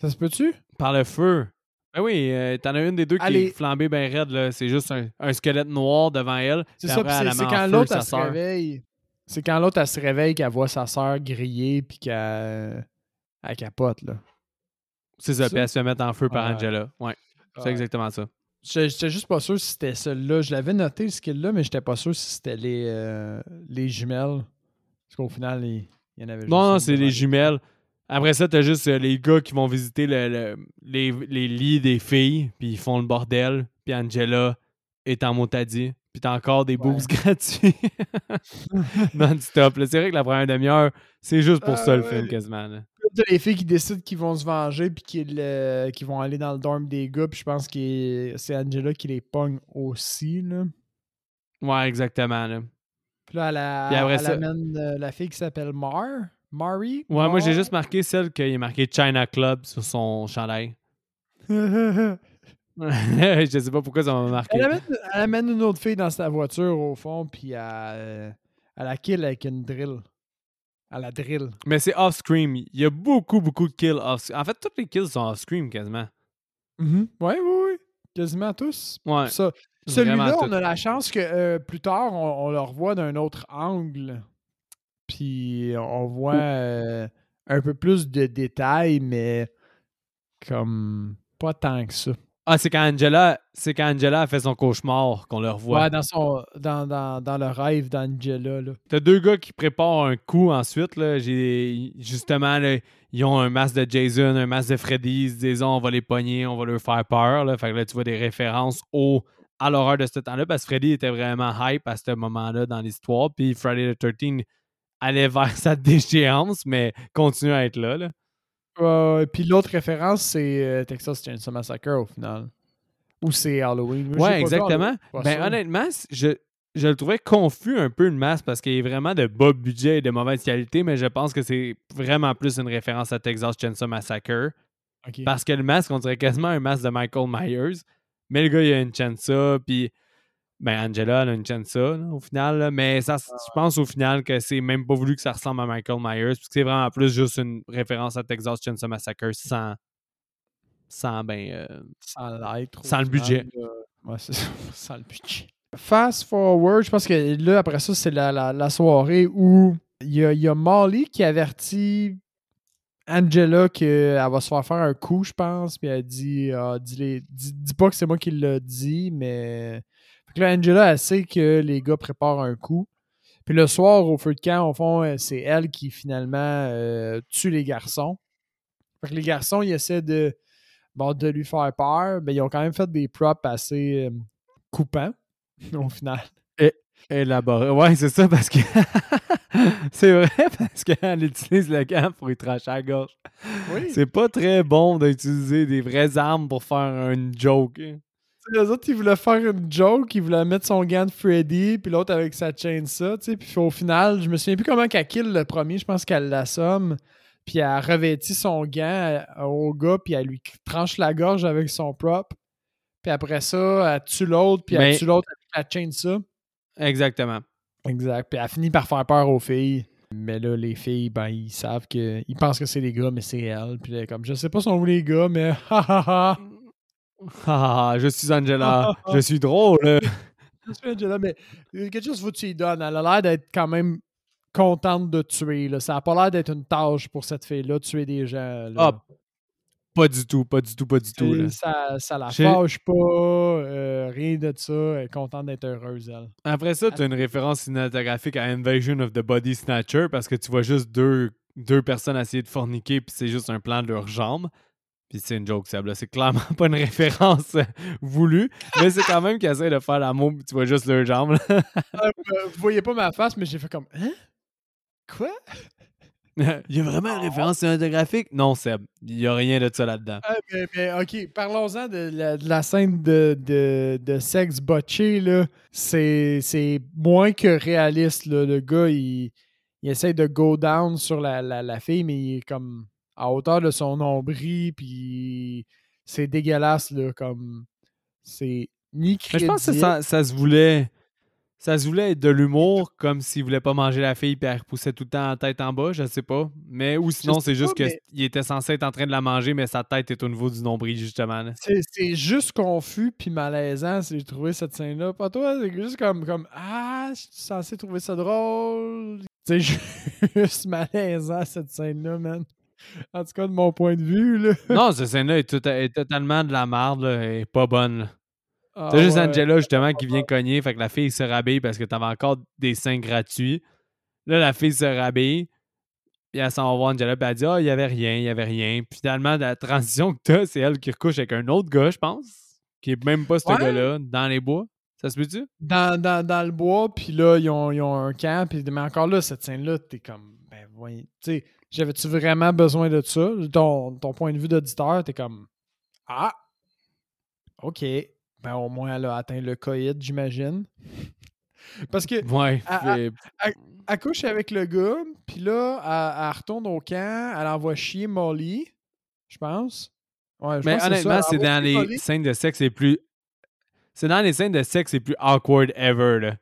[SPEAKER 2] Ça se peut-tu?
[SPEAKER 1] Par le feu. Ben oui, euh, t'en as une des deux qui
[SPEAKER 2] Allez.
[SPEAKER 1] est flambée bien raide. là. C'est juste un, un squelette noir devant elle.
[SPEAKER 2] C'est ça, c'est quand l'autre, elle se réveille. C'est quand l'autre, elle se réveille qu'elle voit sa sœur griller, puis qu'elle elle capote, là.
[SPEAKER 1] C'est ça, puis elle se fait mettre en feu par. Angela. Ouais, c'est exactement ça.
[SPEAKER 2] J'étais juste pas sûr si c'était celle-là. Je l'avais noté, ce skill-là, mais j'étais pas sûr si c'était les, euh, les jumelles. Parce qu'au final, il, y en avait juste
[SPEAKER 1] Non, c'est les
[SPEAKER 2] les-
[SPEAKER 1] jumelles. Après ça, t'as juste euh, les gars qui vont visiter le- le- les, les lits des filles, puis ils font le bordel, puis Angela est en motadie, puis t'as encore des
[SPEAKER 2] Ouais.
[SPEAKER 1] boobs [laughs] gratuits non-stop. C'est vrai que la première demi-heure, c'est juste pour
[SPEAKER 2] Ah
[SPEAKER 1] ça le
[SPEAKER 2] ouais.
[SPEAKER 1] film quasiment. là.
[SPEAKER 2] Les filles qui décident qu'ils vont se venger puis qu'ils euh, vont aller dans le dorm des gars. Puis je pense que c'est Angela qui les pogne aussi. Là.
[SPEAKER 1] Ouais, exactement. là.
[SPEAKER 2] Puis là, elle, a-
[SPEAKER 1] Puis après
[SPEAKER 2] elle
[SPEAKER 1] ça-
[SPEAKER 2] amène euh, la fille qui s'appelle Mar. Mari?
[SPEAKER 1] Ouais, moi j'ai juste marqué celle qu'il est marqué China Club sur son chandail. [laughs] [laughs] je sais pas pourquoi ça m'a marqué.
[SPEAKER 2] amène, elle amène une autre fille dans sa voiture au fond. Puis elle, euh, elle la kill avec une drill. Elle la drill.
[SPEAKER 1] Mais c'est off-screen. Il y a beaucoup, beaucoup de kills off En fait, toutes les kills sont off-screen quasiment.
[SPEAKER 2] Mhm. Ouais, oui, oui. Quasiment tous.
[SPEAKER 1] Ouais.
[SPEAKER 2] Ça, Celui-là, on a la chance que euh, plus tard, on, on le revoit d'un autre angle. Puis on voit euh, un peu plus de détails, mais comme pas tant que ça.
[SPEAKER 1] Ah, c'est quand Angela, c'est quand Angela a fait son cauchemar qu'on le revoit.
[SPEAKER 2] Ouais, dans, son, dans, dans, dans le rêve d'Angela. là.
[SPEAKER 1] T'as deux gars qui préparent un coup ensuite. Là. J'ai, justement, là, ils ont un masque de Jason, un masque de Freddy. Ils se disent on va les pogner, on va leur faire peur. Là. Fait que là, tu vois des références au, à l'horreur de ce temps-là parce que Freddy était vraiment hype à ce moment-là dans l'histoire. Puis Friday the 13 allait [laughs] vers sa déchéance, mais continue à être là. là.
[SPEAKER 2] Euh, puis l'autre référence, c'est euh, Texas Chainsaw Massacre au final. Ou c'est Halloween. Vu
[SPEAKER 1] exactement.
[SPEAKER 2] Pas
[SPEAKER 1] Ben, honnêtement, je, je le trouvais confus un peu, le masque, parce qu'il est vraiment de bas budget et de mauvaise qualité, mais je pense que c'est vraiment plus une référence à Texas Chainsaw Massacre. Parce que le masque, on dirait quasiment un masque de Michael Myers. Mais le gars, il a une chansa, puis ben Angela, elle a une chansa, là, au final. là. Mais ça, je pense au final que c'est même pas voulu que ça ressemble à Michael Myers, puis que c'est vraiment plus juste une référence à Texas Chainsaw Massacre sans, sans ben, euh,
[SPEAKER 2] Sans l'être.
[SPEAKER 1] Sans le budget.
[SPEAKER 2] Ouais, c'est ça. [laughs] Sans le budget. Fast forward, je pense que là, après ça, c'est la, la- la soirée où il y a, y a Molly qui avertit Angela qu'elle va se faire faire un coup, je pense. Puis elle dit, ah, dis, dis, dis pas que c'est moi qui l'ai dit, mais. Fait que là, Angela, elle sait que les gars préparent un coup. Puis le soir, au feu de camp, au fond, euh, c'est elle qui finalement euh, tue les garçons. Fait que les garçons, ils essaient de, bon, de lui faire peur, mais ils ont quand même fait des props assez euh, coupants, [laughs] au final.
[SPEAKER 1] élaboré. Ouais, c'est ça, parce que. [laughs] c'est vrai, [laughs] parce qu'elle utilise le camp pour y trancher la gorge.
[SPEAKER 2] Oui.
[SPEAKER 1] C'est pas très bon d'utiliser des vraies armes pour faire une joke.
[SPEAKER 2] Les autres, ils voulaient faire une joke, ils voulaient mettre son gant de Freddy, puis l'autre avec sa chaîne ça, tu sais. Puis au final, je me souviens plus comment qu'elle kill le premier, je pense qu'elle l'assomme, puis elle revêtit son gant euh, au gars, puis elle lui tranche la gorge avec son prop. Puis après ça, elle tue l'autre, puis elle tue l'autre avec la chaîne ça.
[SPEAKER 1] Exactement.
[SPEAKER 2] Exact. Puis elle finit par faire peur aux filles. Mais là, les filles, ben, ils savent que. Ils pensent que c'est les gars, mais c'est elle. Puis là, comme, je sais pas sont où les gars, mais [laughs] ha ha ha.
[SPEAKER 1] Ah, je suis Angela. je suis drôle. [laughs]
[SPEAKER 2] Je suis Angela, mais euh, quelque chose tu y donnes. Elle a l'air d'être quand même contente de tuer. Là. Ça a pas l'air d'être une tâche pour cette fille-là, tuer des gens. là.
[SPEAKER 1] Ah, pas du tout, pas du tout, pas du tout. Là.
[SPEAKER 2] ça, ça la fâche pas, euh, rien de ça. Elle est contente d'être heureuse, elle.
[SPEAKER 1] Après ça, tu as une référence cinématographique à Invasion of the Body Snatcher parce que tu vois juste deux, deux personnes essayer de forniquer puis c'est juste un plan de leurs jambes. Puis c'est une joke, Seb. C'est clairement [laughs] pas une référence euh, voulue, mais c'est quand même qu'ils essaient de faire l'amour tu vois juste leurs jambes.
[SPEAKER 2] Euh, vous voyez pas ma face, mais j'ai fait comme Hein? Quoi? [laughs]
[SPEAKER 1] Il y a vraiment une référence cinématographique? Non, Seb. Il y a rien de ça là-dedans.
[SPEAKER 2] Ah, mais, mais, ok, parlons-en de la, de la scène de, de, de sexe botché, là. C'est, c'est moins que réaliste, là. Le gars, il, il essaie de go down sur la, la, la fille, mais il est comme à hauteur de son nombril, puis c'est dégueulasse, là, comme... C'est ni
[SPEAKER 1] Mais je pense que ça, ça se voulait. Ça se voulait être de l'humour, comme s'il voulait pas manger la fille puis elle repoussait tout le temps la tête en bas, je sais pas. Mais ou sinon, c'est juste
[SPEAKER 2] mais-
[SPEAKER 1] qu'il était censé être en train de la manger, mais sa tête est au niveau du nombril, justement.
[SPEAKER 2] C'est, c'est juste confus puis malaisant j'ai trouvé cette scène-là. Pas toi, c'est juste comme, comme Ah, je suis censé trouver ça drôle. C'est [laughs] juste malaisant cette scène-là, man. En tout cas, de mon point de vue, là. [laughs]
[SPEAKER 1] non, cette scène-là est, tout- est totalement de la merde, là, et pas bonne.
[SPEAKER 2] Ah
[SPEAKER 1] C'est juste
[SPEAKER 2] ouais.
[SPEAKER 1] Angela, justement, qui vient cogner, fait que la fille se rhabille parce que t'avais encore des seins gratuits. Là, la fille se rhabille, puis elle s'en va voir Angela, puis elle dit Ah, il y avait rien, il y avait rien. Puis finalement, la [laughs] transition que t'as, c'est elle qui recouche avec un autre gars, je pense, qui est même pas ce
[SPEAKER 2] Ouais.
[SPEAKER 1] gars-là, dans les bois. Ça se peut-tu?
[SPEAKER 2] Dans, dans, dans le bois, puis là, ils ont, ils ont un camp. Puis, mais encore là, cette scène-là, t'es comme, ben, voyons. Tu sais, j'avais-tu vraiment besoin de ça? Ton, ton point de vue d'auditeur, t'es comme, ah, OK. Ben, au moins, elle a atteint le coït, j'imagine. [laughs] Parce que,
[SPEAKER 1] Ouais.
[SPEAKER 2] Elle couche avec le gars, puis là, elle, retourne au camp, elle envoie chier Molly, je pense. Ouais, je
[SPEAKER 1] Mais
[SPEAKER 2] pense
[SPEAKER 1] honnêtement, c'est dans les
[SPEAKER 2] Molly.
[SPEAKER 1] scènes de sexe les plus. C'est dans les scènes de sexe les plus awkward ever, là.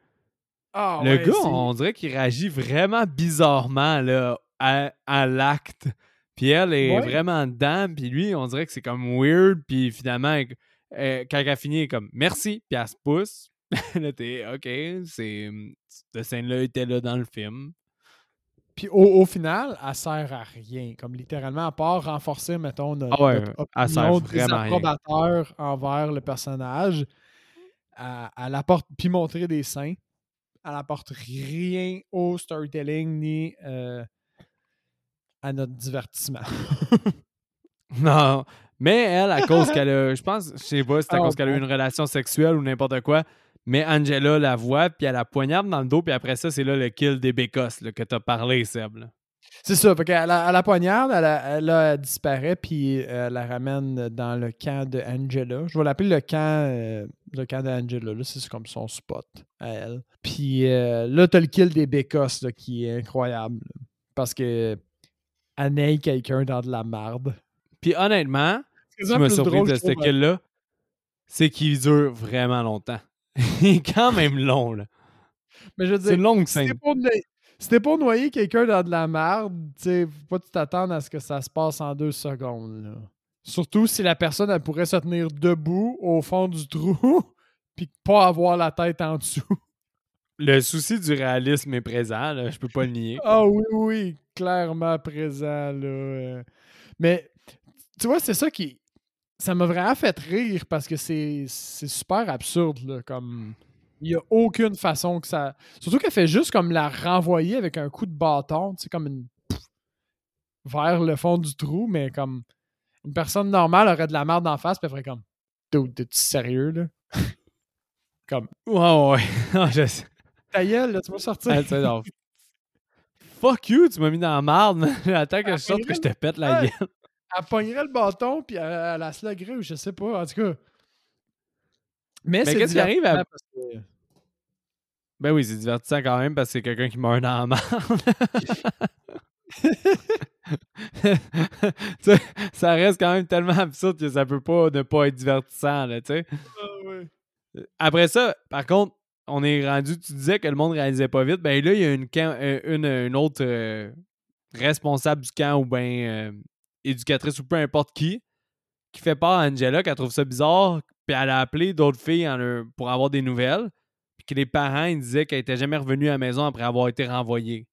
[SPEAKER 2] Ah,
[SPEAKER 1] Le
[SPEAKER 2] ouais,
[SPEAKER 1] gars, on dirait qu'il réagit vraiment bizarrement là, à, à l'acte. Puis elle est
[SPEAKER 2] Ouais.
[SPEAKER 1] vraiment dedans. Puis lui, on dirait que c'est comme weird. Puis finalement, elle- euh, quand elle a fini, elle est comme merci. Puis elle se pousse. [laughs] là, t'es OK. C'est, cette scène-là était là dans le film.
[SPEAKER 2] Puis au, au final, elle sert à rien. Comme littéralement, à part renforcer, mettons, notre,
[SPEAKER 1] Ah ouais,
[SPEAKER 2] notre
[SPEAKER 1] elle
[SPEAKER 2] opinion
[SPEAKER 1] à
[SPEAKER 2] désapprobateur envers le personnage. Elle, elle apporte, puis montrer des seins. Elle apporte rien au storytelling ni euh, à notre divertissement. [laughs]
[SPEAKER 1] Non. Mais elle, à cause qu'elle a. Je pense, je sais pas si c'est à
[SPEAKER 2] Ah,
[SPEAKER 1] cause qu'elle a eu une relation sexuelle ou n'importe quoi. Mais Angela la voit, puis elle la poignarde dans le dos, puis après ça, c'est là le kill des bécosses là, que t'as parlé, Seb. là.
[SPEAKER 2] C'est ça. Fait qu'elle la, elle la poignarde, elle, a- elle, a- elle disparaît, puis euh, elle la ramène dans le camp de Angela. Je vais l'appeler le camp, euh, le camp d'Angela. Là, c'est comme son spot à elle. Puis euh, là, t'as le kill des bécosses là, qui est incroyable. là. parce que elle naille quelqu'un dans de la marde.
[SPEAKER 1] Puis honnêtement,
[SPEAKER 2] C'est
[SPEAKER 1] ce qui m'a surpris de ce kill-là, c'est qu'il dure vraiment longtemps. [laughs] Il est quand même long, là.
[SPEAKER 2] Mais je veux
[SPEAKER 1] C'est
[SPEAKER 2] dire,
[SPEAKER 1] longue
[SPEAKER 2] si
[SPEAKER 1] scène.
[SPEAKER 2] t'es pour, noyer quelqu'un dans de la merde, tu sais, faut pas t'attendes à ce que ça se passe en deux secondes. Là. Surtout si la personne, elle pourrait se tenir debout au fond du trou, [laughs] puis pas avoir la tête en dessous.
[SPEAKER 1] Le souci du réalisme est présent, là, je peux pas le nier.
[SPEAKER 2] Ah oui, oui, clairement présent, là. euh. Mais, tu vois, c'est ça qui... Ça m'a vraiment fait rire parce que c'est c'est super absurde, là, comme... Il n'y a aucune façon que ça... Surtout qu'elle fait juste comme la renvoyer avec un coup de bâton, tu sais, comme une... vers le fond du trou, mais comme... Une personne normale aurait de la merde en face, puis elle ferait comme... Dude, t'es-tu sérieux, là? [laughs] comme...
[SPEAKER 1] Ouais, ouais. Ah, [laughs] je sais.
[SPEAKER 2] Ta gueule, là, tu vas sortir.
[SPEAKER 1] Ah, Fuck you, tu m'as mis dans la marde. [laughs] Attends que je sorte que je te pète la gueule.
[SPEAKER 2] elle pognerait le bâton puis elle, elle la sluggerait ou je sais pas. En tout cas. Mais, c'est
[SPEAKER 1] qu'est-ce qui arrive à-
[SPEAKER 2] parce que-
[SPEAKER 1] Ben oui, c'est divertissant quand même parce que c'est quelqu'un qui meurt dans la marde. [laughs] Ça reste quand même tellement absurde que ça peut pas ne pas être divertissant, là, tu sais.
[SPEAKER 2] Ah.
[SPEAKER 1] Après ça, par contre, on est rendu, tu disais que le monde réalisait pas vite. Ben là, il y a une, euh, une, une autre euh, responsable du camp ou bien éducatrice ou peu importe qui, qui fait part à Angela qu'elle trouve ça bizarre, puis elle a appelé d'autres filles pour avoir des nouvelles, puis que les parents disaient qu'elle était jamais revenue à la maison après avoir été renvoyée.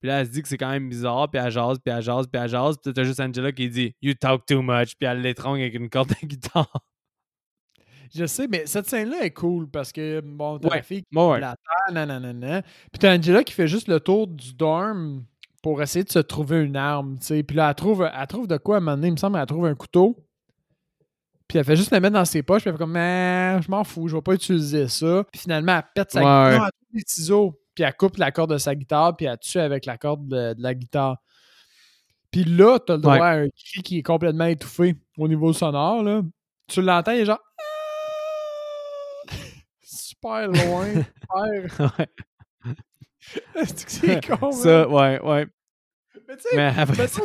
[SPEAKER 1] Puis là, elle se dit que c'est quand même bizarre, puis elle jase, puis elle jase, puis elle jase, puis t'as juste Angela qui dit « You talk too much », puis elle l'étrangle avec une corde de guitare.
[SPEAKER 2] Je sais, mais cette scène-là est cool parce que, bon, t'as
[SPEAKER 1] Ouais.
[SPEAKER 2] la fille qui
[SPEAKER 1] Ouais,
[SPEAKER 2] la terre, nanana. Puis t'as Angela qui fait juste le tour du dorm pour essayer de se trouver une arme, tu sais. Puis là, elle trouve, elle trouve de quoi à un moment donné, il me semble, elle trouve un couteau. Puis elle fait juste le mettre dans ses poches, puis elle fait comme, Ah, je m'en fous, je vais pas utiliser ça. Puis finalement, elle pète sa
[SPEAKER 1] Ouais.
[SPEAKER 2] guitare, elle des ciseaux, puis elle coupe la corde de sa guitare, puis elle tue avec la corde de, de la guitare. Puis là, t'as le droit
[SPEAKER 1] Ouais.
[SPEAKER 2] à un cri qui est complètement étouffé au niveau sonore, là. Tu l'entends, il est genre. Super loin, [laughs] super.
[SPEAKER 1] Ouais. [laughs]
[SPEAKER 2] C'est [laughs] con,
[SPEAKER 1] Ça,
[SPEAKER 2] man?
[SPEAKER 1] ouais, ouais.
[SPEAKER 2] Mais tu sais,
[SPEAKER 1] après ça,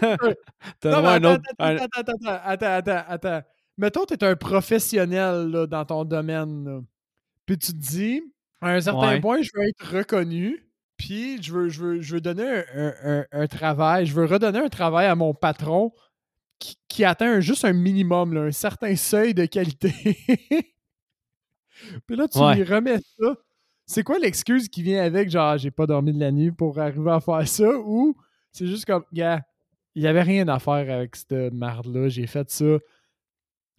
[SPEAKER 1] t'as un
[SPEAKER 2] attends,
[SPEAKER 1] autre.
[SPEAKER 2] attends, attends, attends, attends, attends, attends, attends. Mettons, t'es un professionnel là, dans ton domaine. là. Puis tu te dis, à un certain
[SPEAKER 1] Ouais.
[SPEAKER 2] point, je veux être reconnu. Puis je veux, je veux, je veux donner un, un- un- un travail. Je veux redonner un travail à mon patron qui, qui atteint juste un minimum, là, un certain seuil de qualité. Puis là, tu
[SPEAKER 1] Ouais.
[SPEAKER 2] lui remets ça. C'est quoi l'excuse qui vient avec, genre, j'ai pas dormi de la nuit pour arriver à faire ça? Ou c'est juste comme, gars, il y avait rien à faire avec cette marde-là, j'ai fait ça.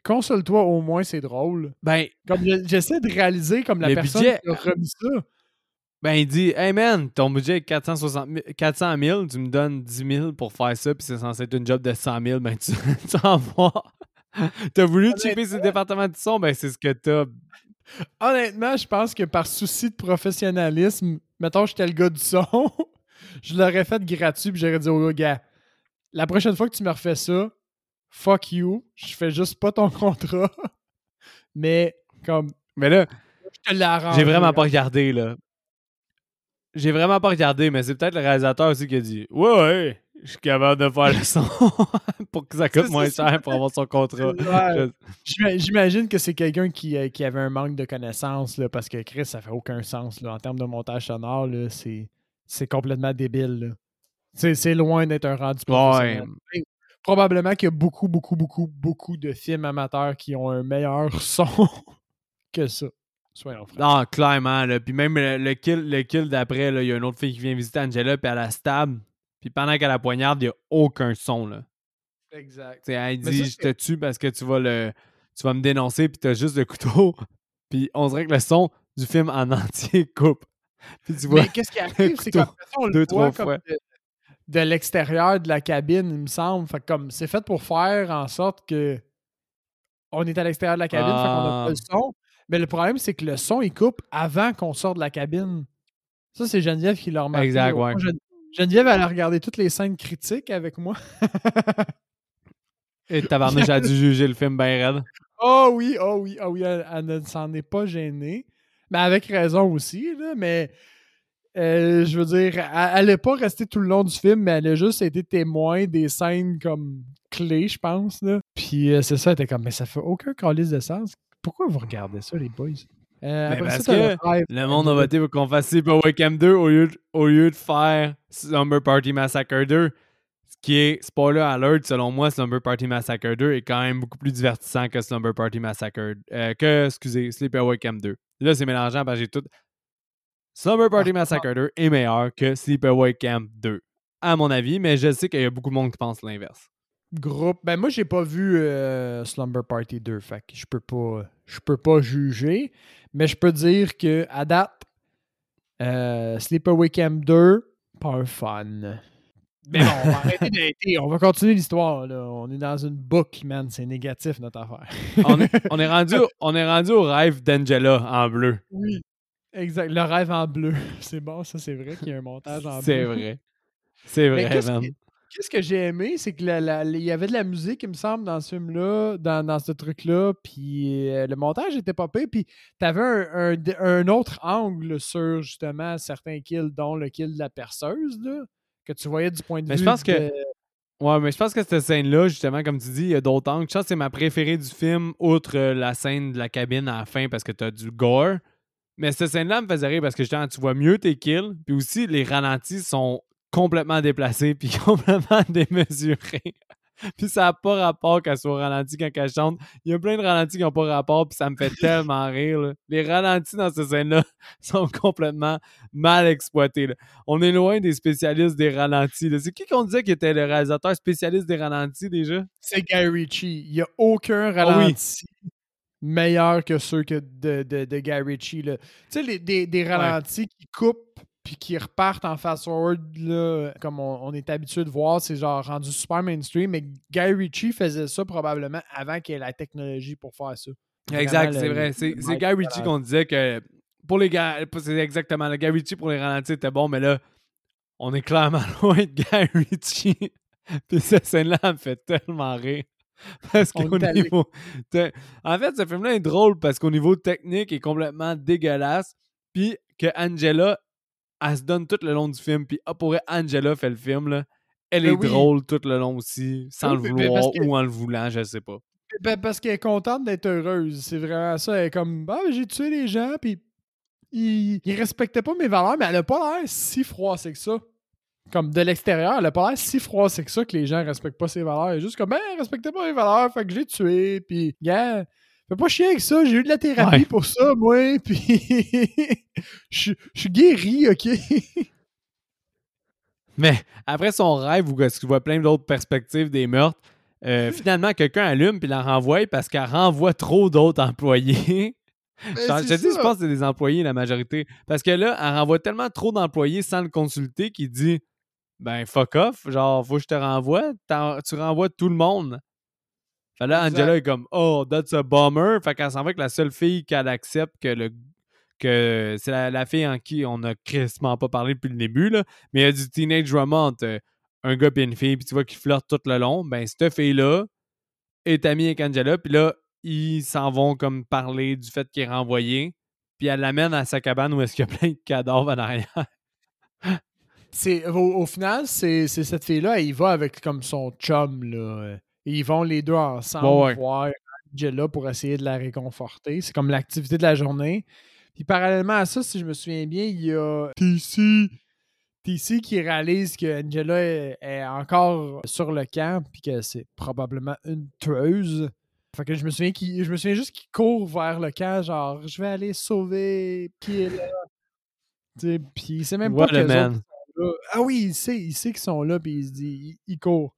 [SPEAKER 2] Console-toi au moins, c'est drôle.
[SPEAKER 1] Ben,
[SPEAKER 2] Comme je- j'essaie de réaliser comme la personne
[SPEAKER 1] budget-
[SPEAKER 2] qui a remis ça.
[SPEAKER 1] ben, il dit Hey man, ton budget est 460 000 400 000, tu me donnes 10 000 pour faire ça, puis c'est censé être une job de 100 000, ben tu, [laughs] tu envoies. T'as voulu chipper ce département du son, ben c'est ce que t'as.
[SPEAKER 2] Honnêtement, je pense que par souci de professionnalisme, mettons, j'étais le gars du son, [laughs] je l'aurais fait gratuit, puis j'aurais dit au gars, gars, la prochaine fois que tu me refais ça, fuck you, je fais juste pas ton [laughs] contrat, mais comme,
[SPEAKER 1] Mais là,
[SPEAKER 2] je te l'arrange.
[SPEAKER 1] j'ai vraiment pas regardé, là. J'ai vraiment pas regardé, mais c'est peut-être le réalisateur aussi qui a dit Ouais, ouais, je suis capable de faire le son [laughs] pour que ça coûte moins cher pour avoir son contrat.
[SPEAKER 2] Ouais. J'imagine que c'est quelqu'un qui, euh, qui avait un manque de connaissances, là, parce que Chris, ça fait aucun sens. Là, en termes de montage sonore, là, c'est complètement débile. C'est loin d'être un rendu professionnel. Probablement qu'il y a beaucoup, beaucoup, beaucoup, beaucoup de films amateurs qui ont un meilleur [laughs] son que ça. Soyons francs.
[SPEAKER 1] Non, clairement, là. Puis même le, le kill, le kill d'après, il y a une autre fille qui vient visiter Angela, puis elle la stab. Puis pendant qu'elle la poignarde, il n'y a aucun son, là.
[SPEAKER 2] Exact.
[SPEAKER 1] T'sais, elle dit
[SPEAKER 2] ça,
[SPEAKER 1] Je te tue parce que tu vas le. Tu vas me dénoncer, puis t'as juste le couteau. [laughs] Puis on dirait que le son du film en [laughs] entier coupe. Puis tu vois.
[SPEAKER 2] Mais qu'est-ce qui [laughs] arrive, c'est on le
[SPEAKER 1] deux,
[SPEAKER 2] voit comme de, de l'extérieur de la cabine, il me semble. Fait comme c'est fait pour faire en sorte que on est à l'extérieur de la cabine, fait qu'on a
[SPEAKER 1] Ah.
[SPEAKER 2] pas le son. Mais le problème, c'est que le son, il coupe avant qu'on sorte de la cabine. Ça, c'est Geneviève qui l'a remarqué.
[SPEAKER 1] Exact, ouais.
[SPEAKER 2] Geneviève, elle a regardé toutes les scènes critiques avec moi.
[SPEAKER 1] Et tabarnouche a dû juger le film bien raide.
[SPEAKER 2] Oh oui, oh oui, oh oui, elle, elle ne s'en est pas gênée. Mais avec raison aussi, là, mais euh, je veux dire, elle n'est pas restée tout le long du film, mais elle a juste été témoin des scènes comme clé, je pense. Là. Puis euh, c'est ça, elle était comme, mais ça fait aucun calice de sens. Pourquoi vous regardez ça, les boys?
[SPEAKER 1] Euh, parce que le, monde a voté pour qu'on fasse Sleepaway Camp 2 au lieu, de, au lieu de faire Slumber Party Massacre 2. Ce qui est, spoiler alert, selon moi, Slumber Party Massacre 2 est quand même beaucoup plus divertissant que Slumber Party Massacre. Euh, que, excusez, Sleepaway Camp 2. Là, c'est mélangeant parce que j'ai tout. Slumber Party ah, Massacre 2 est meilleur que Sleepaway Camp 2, à mon avis, mais je sais qu'il y a beaucoup de monde qui pense l'inverse.
[SPEAKER 2] Groupe. Ben moi, j'ai pas vu euh, Slumber Party 2, fait que je peux pas. Je peux pas juger. Mais je peux dire que à date, euh, Sleepaway Camp 2, pas un fun. Mais bon, on va arrêter. [laughs] On va continuer l'histoire. On est dans une boucle, man. C'est négatif, notre affaire.
[SPEAKER 1] on, est, rendu, [laughs] on est rendu au rêve d'Angela en bleu.
[SPEAKER 2] Oui. Exact. Le rêve en bleu. [laughs] C'est bon, ça, c'est vrai qu'il y a un montage en bleu.
[SPEAKER 1] C'est vrai. C'est vrai, man.
[SPEAKER 2] Qu'est-ce que j'ai aimé, c'est qu'il y avait de la musique, il me semble, dans ce film-là, dans, ce truc-là, puis euh, le montage était pas pire, puis t'avais un, un, autre angle sur, justement, certains kills, dont le kill de la perceuse, là, que tu voyais du point de
[SPEAKER 1] mais
[SPEAKER 2] vue
[SPEAKER 1] je pense que... Ouais, mais je pense que cette scène-là, justement, comme tu dis, il y a d'autres angles. Je pense que c'est ma préférée du film, outre euh, la scène de la cabine à la fin, parce que t'as du gore. Mais cette scène-là me faisait rire parce que justement, tu vois mieux tes kills. Puis aussi, les ralentis sont complètement déplacée puis [laughs] complètement démesurée. puis ça n'a pas rapport qu'elle soit ralentie quand elle chante. Il y a plein de ralentis qui n'ont pas rapport, puis ça me fait tellement rire. Les ralentis dans cette scène-là [laughs] sont complètement mal exploités. On est loin des spécialistes des ralentis. C'est qui qu'on disait qui était le réalisateur spécialiste des ralentis déjà?
[SPEAKER 2] C'est Guy Ritchie. Il n'y a aucun ah ralenti. meilleur que ceux que de, de, de Guy Ritchie. Tu sais, des, des ralentis qui coupent puis qui repartent en fast-forward, comme on, est habitué de voir, c'est genre rendu super mainstream, mais Guy Ritchie faisait ça probablement avant qu'il y ait la technologie pour faire ça.
[SPEAKER 1] Exact, c'est vrai. C'est Guy Ritchie qu'on disait que pour les gars, c'est exactement, le Guy Ritchie pour les ralentis était bon, mais là, on est clairement [laughs] loin de Guy Ritchie. [laughs] puis cette scène-là me fait tellement rire. [laughs] Parce qu'au niveau. En fait, ce film-là est drôle parce qu'au niveau technique, il est complètement dégueulasse. Puis que Angela elle se donne tout le long du film. Puis ah, pour Angela fait le film, là, elle ben est drôle tout le long aussi, sans le vouloir ou en le voulant, je sais pas.
[SPEAKER 2] Ben, parce qu'elle est contente d'être heureuse. C'est vraiment ça. Elle est comme, bah, j'ai tué les gens, puis ils, ils respectaient pas mes valeurs, mais elle a pas l'air si froissée que ça. Comme de l'extérieur, elle a pas l'air si froissée que ça que les gens respectent pas ses valeurs. Elle est juste comme, ben, respectez pas mes valeurs, fait que j'ai tué, puis, gars, Fais pas chier avec ça, j'ai eu de la thérapie pour ça, moi, [laughs] puis je, suis guéri, OK?
[SPEAKER 1] Mais après son rêve où tu vois plein d'autres perspectives des meurtres, euh, [laughs] finalement, quelqu'un allume puis la renvoie parce qu'elle renvoie trop d'autres employés. je te dis, je pense que c'est des employés la majorité. Parce que là, elle renvoie tellement trop d'employés sans le consulter qu'il dit Ben, fuck off, genre, faut que je te renvoie. Tu renvoies tout le monde là, Angela est comme Oh, that's a bummer. Fait qu'elle s'en va que la seule fille qu'elle accepte que le que c'est la, fille en qui on a quasiment pas parlé depuis le début, là. mais il y a du teenage drama entre un gars et une fille, puis tu vois qu'ils flirtent tout le long. Ben, cette fille-là est amie avec Angela, puis là, ils s'en vont comme parler du fait qu'il est renvoyé, puis elle l'amène à sa cabane où est-ce qu'il y a plein de cadavres en arrière.
[SPEAKER 2] c'est, au, final, c'est, cette fille-là, elle y va avec comme son chum, là ils vont les deux ensemble voir Angela pour essayer de la réconforter. C'est comme l'activité de la journée. Puis parallèlement à ça, si je me souviens bien, il y a TC, TC qui réalise que Angela est, encore sur le camp puis que c'est probablement une tueuse. Fait que je me souviens je me souviens juste qu'il court vers le camp, genre je vais aller sauver qui est là. Puis il sait même pas que Ah oui, il sait, il sait qu'ils sont là, puis il se dit, il court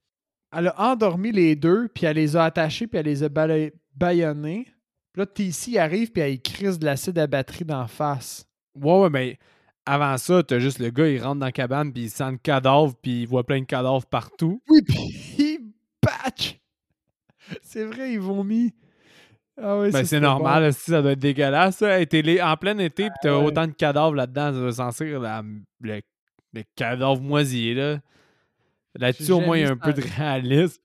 [SPEAKER 2] elle a endormi les deux, puis elle les a attachés, puis elle les a baillonnés. Puis là, TC arrive, puis elle crise de l'acide à batterie d'en face.
[SPEAKER 1] Ouais, ouais, mais avant ça, t'as juste le gars, il rentre dans la cabane, puis il sent le cadavre, puis il voit plein de cadavres partout.
[SPEAKER 2] Oui, puis [laughs] il patch. C'est vrai, ils vomit.
[SPEAKER 1] Ah oui, ben, c'est normal, ça doit être dégueulasse. Ça. T'es en plein été, puis t'as autant de cadavres là-dedans, ça doit sentir le, le cadavre moisi, là. Là-dessus, au moins, il y a un peu de réalisme.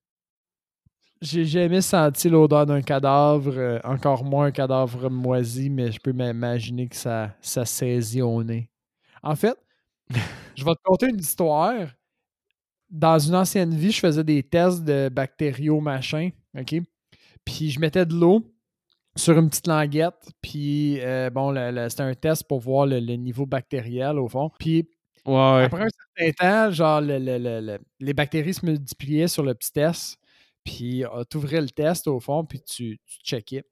[SPEAKER 2] J'ai jamais senti l'odeur d'un cadavre, euh, encore moins un cadavre moisi, mais je peux m'imaginer que ça, ça saisit au nez. En fait, [laughs] je vais te conter une histoire. dans une ancienne vie, je faisais des tests de bactériaux, machin, OK? Puis je mettais de l'eau sur une petite languette, puis euh, bon, c'était un test pour voir le, niveau bactériel au fond. Puis après un certain temps, genre, les bactéries se multipliaient sur le petit test, puis euh, tu ouvrais le test au fond, puis tu, tu checkais.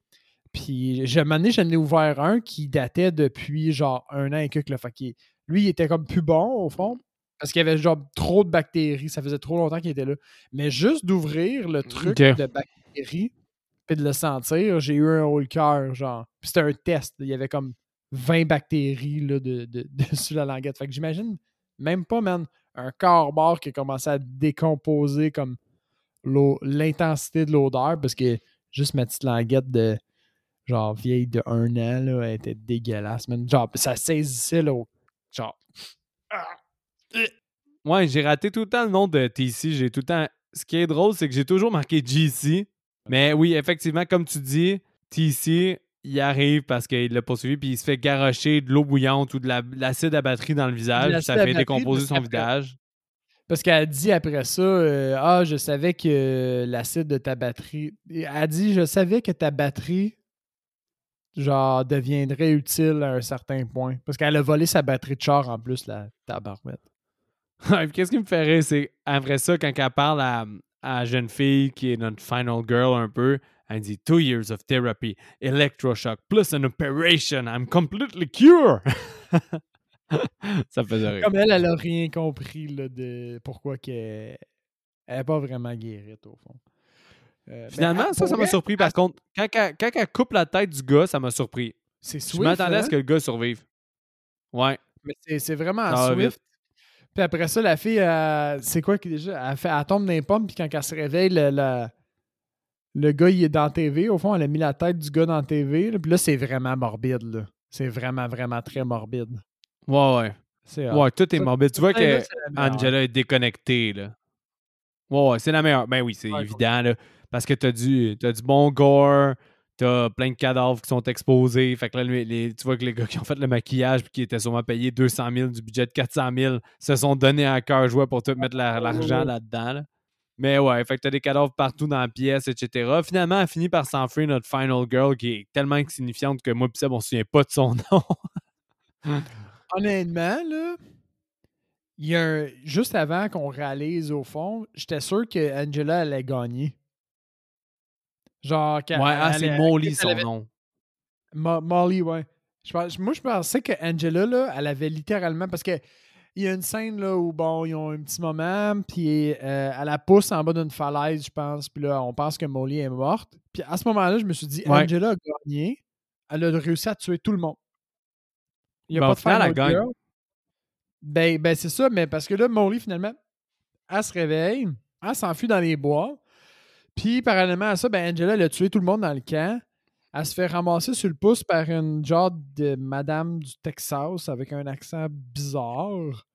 [SPEAKER 2] Puis, j'ai donné, j'en ai ouvert un qui datait depuis genre un an et quelques. Fait lui, il était comme plus bon au fond. Parce qu'il y avait genre trop de bactéries. Ça faisait trop longtemps qu'il était là. Mais juste d'ouvrir le truc de bactéries puis de le sentir, j'ai eu un haut le cœur, genre. Puis c'était un test. Il y avait comme 20 bactéries là, de, de, [laughs] dessus la languette. Fait que j'imagine même pas, man, un corps mort qui a commencé à décomposer comme l'intensité de l'odeur parce que juste ma petite languette de genre vieille de un an, là, elle était dégueulasse, man. Genre, ça saisissait, là, genre.
[SPEAKER 1] Ouais, j'ai raté tout le temps le nom de TC. J'ai tout le temps. Ce qui est drôle, c'est que j'ai toujours marqué GC. Mais oui, effectivement, comme tu dis, TC, il arrive parce qu'il l'a poursuivi, puis il se fait garrocher de l'eau bouillante ou de l'acide à batterie dans le visage. Ça fait décomposer son visage.
[SPEAKER 2] Parce qu'elle dit après ça, euh, ah, je savais que l'acide de ta batterie. Elle dit, je savais que ta batterie genre, deviendrait utile à un certain point. Parce qu'elle a volé sa batterie de char en plus, la tabarouette. [laughs]
[SPEAKER 1] Qu'est-ce qui me ferait, c'est après ça, quand elle parle à, à la jeune fille qui est notre final girl un peu, elle dit Two years of therapy, electroshock, plus an operation, I'm completely cured. [laughs] ça faisait rire.
[SPEAKER 2] Comme elle, elle a rien compris là, de pourquoi qu'elle n'est pas vraiment guérie au fond.
[SPEAKER 1] Euh, ben, Finalement, ça, ça m'a surpris. Par contre, quand, elle coupe la tête du gars, ça m'a surpris.
[SPEAKER 2] C'est
[SPEAKER 1] Swift. Je m'attendais à ce hein? que le gars survive. Ouais.
[SPEAKER 2] Mais c'est vraiment Swift. Puis après ça, la fille, c'est quoi qui déjà? Elle, fait, elle tombe dans les pommes, puis quand elle se réveille, le, le, gars, il est dans la TV. Au fond, elle a mis la tête du gars dans la TV. Puis là, c'est vraiment morbide. Là. C'est vraiment, vraiment très morbide.
[SPEAKER 1] Ouais, ouais. Ouais, tout est morbide. Tu vois que Angela est déconnectée. Là. Ouais, ouais, c'est la meilleure. Ben oui, c'est évident. Là. Parce que t'as du, as du bon gore, t'as plein de cadavres qui sont exposés. Fait que là, les, tu vois que les gars qui ont fait le maquillage puis qui étaient sûrement payés 200 000 du budget de 400 000 se sont donnés à cœur joie pour te mettre l'argent là-dedans. Mais ouais, fait que t'as des cadavres partout dans la pièce, etc. Finalement, elle finit par s'enfuir notre final girl qui est tellement insignifiante que moi pis Seb, on se souvient pas de son [laughs] nom. [laughs]
[SPEAKER 2] Honnêtement, là, il y a un, juste avant qu'on réalise au fond, j'étais sûr que Angela allait gagner. Genre,
[SPEAKER 1] ouais, ah, c'est Molly son nom.
[SPEAKER 2] Molly, ouais. Je moi, je pensais que Angela, là, elle avait littéralement. Parce que il y a une scène là, où, bon, ils ont un petit moment, puis euh, elle la pousse en bas d'une falaise, je pense. Puis là, on pense que Molly est morte. Puis à ce moment-là, je me suis dit, Angela a gagné. Elle a réussi à tuer tout le monde.
[SPEAKER 1] Il n'y a pas de final, elle
[SPEAKER 2] Ben, ben c'est ça, mais parce que là, Molly, finalement, elle se réveille, elle s'enfuit dans les bois. Puis, parallèlement à ça, ben Angela, elle a tué tout le monde dans le camp. Elle se fait ramasser sur le pouce par une genre de madame du Texas avec un accent bizarre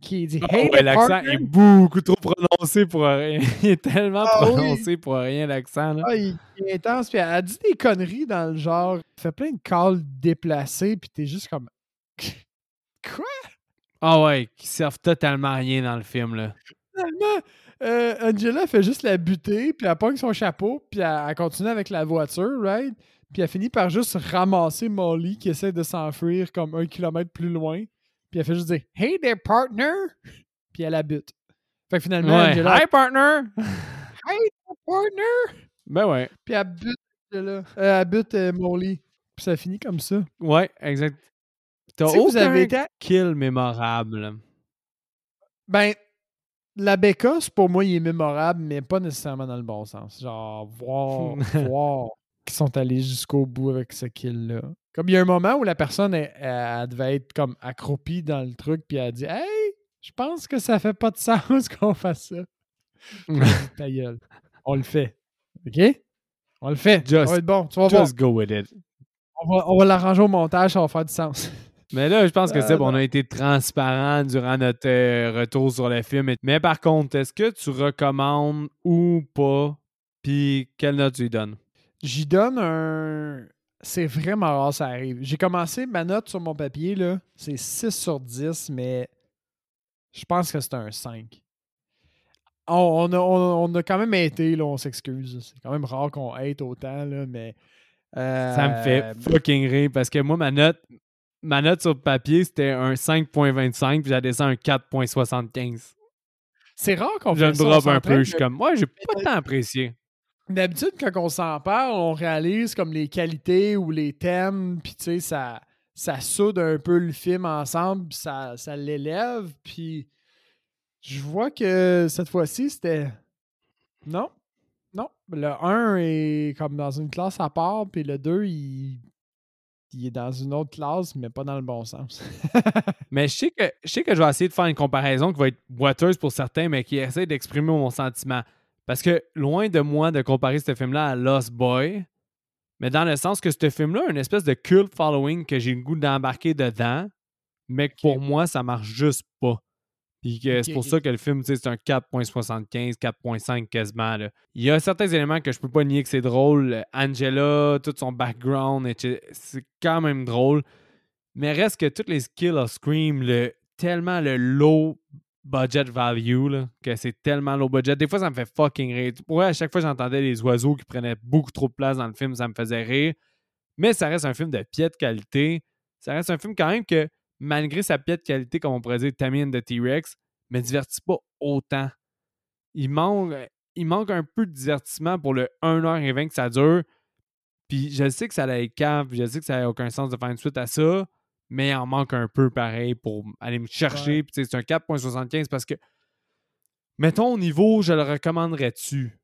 [SPEAKER 2] qui dit
[SPEAKER 1] oh, Hey, l'accent est beaucoup trop prononcé pour rien. [laughs] il est tellement ah prononcé pour rien, l'accent.
[SPEAKER 2] Ah, il, est intense. Puis elle, dit des conneries dans le genre. Elle fait plein de calls déplacés, puis t'es juste comme. [laughs] Quoi?
[SPEAKER 1] Ah ouais, qui servent totalement à rien dans le film, là.
[SPEAKER 2] Tellement. Euh, Angela fait juste la buter, puis elle pogne son chapeau, puis elle, continue avec la voiture, right? Puis elle finit par juste ramasser Molly qui essaie de s'enfuir comme un kilomètre plus loin. Puis elle fait juste dire Hey there, partner! Puis elle la bute. Fait que finalement,
[SPEAKER 1] Angela. Hi, partner!
[SPEAKER 2] Hi, partner!
[SPEAKER 1] Ben ouais.
[SPEAKER 2] Puis elle bute, là. Euh, elle bute euh, Molly. Puis ça finit comme ça.
[SPEAKER 1] Ouais, exact. T'as aucun vous avez été... kill mémorable.
[SPEAKER 2] Ben, la bécasse, pour moi, il est mémorable, mais pas nécessairement dans le bon sens. Genre, voir, [laughs] voir qu'ils sont allés jusqu'au bout avec ce kill-là. Comme il y a un moment où la personne, elle, devait être comme accroupie dans le truc, puis elle a dit Hey, je pense que ça fait pas de sens [laughs] qu'on fasse ça. Ta gueule. On le fait. OK? On le fait.
[SPEAKER 1] Just, ça va être bon. Tu vas just go with it.
[SPEAKER 2] On va, on va l'arranger au montage, ça va faire du sens.
[SPEAKER 1] Mais là, je pense que c'est bon. On a été transparent durant notre euh, retour sur le film. Mais par contre, est-ce que tu recommandes ou pas? Puis quelle note tu lui donnes?
[SPEAKER 2] J'y donne un. C'est vraiment rare, ça arrive. J'ai commencé ma note sur mon papier, là. C'est 6 sur 10, mais je pense que c'est un 5. on, a, on, a, quand même été, là, on s'excuse. C'est quand même rare qu'on hate autant, là, mais.
[SPEAKER 1] ça me fait euh, fucking rire parce que moi, ma note, ma note sur papier, c'était un 5.25, puis j'ai descendu un 4.75.
[SPEAKER 2] C'est rare qu'on fait
[SPEAKER 1] ça. Je me drop un peu. Je suis comme, moi, j'ai pas tant apprécié.
[SPEAKER 2] D'habitude, quand on s'en parle, on réalise comme les qualités ou les thèmes, puis tu sais, ça, ça soude un peu le film ensemble, puis ça, ça l'élève, puis je vois que cette fois-ci, c'était. Non. Non. Le 1 est comme dans une classe à part, puis le 2, il il est dans une autre classe, mais pas dans le bon sens. [laughs]
[SPEAKER 1] mais je sais, que, je sais que je vais essayer de faire une comparaison qui va être boiteuse pour certains, mais qui essaie d'exprimer mon sentiment. Parce que loin de moi de comparer ce film-là à Lost Boy, mais dans le sens que ce film-là a une espèce de cult following que j'ai le goût d'embarquer dedans, mais que pour moi, ça marche juste pas. Puis c'est pour ça que le film, c'est un 4.75, 4.5 quasiment. Il y a certains éléments que je peux pas nier que c'est drôle. Angela, tout son background, c'est quand même drôle. Mais reste que toutes les skills of Scream, le, tellement le low budget value, que c'est tellement low budget. Des fois, ça me fait fucking rire. Ouais, à chaque fois, j'entendais les oiseaux qui prenaient beaucoup trop de place dans le film, ça me faisait rire. Mais ça reste un film de pied de qualité. Ça reste un film quand même que malgré sa piètre qualité, comme on pourrait dire, Tammy de T-Rex, me divertit pas autant. Il manque, il manque un peu de divertissement pour le 1h20 que ça dure. Puis je sais que ça allait être cave, je sais que ça n'a aucun sens de faire une suite à ça, mais il en manque un peu pareil pour aller me chercher. Puis c'est un 4.75 parce que, mettons au niveau, je le recommanderais-tu?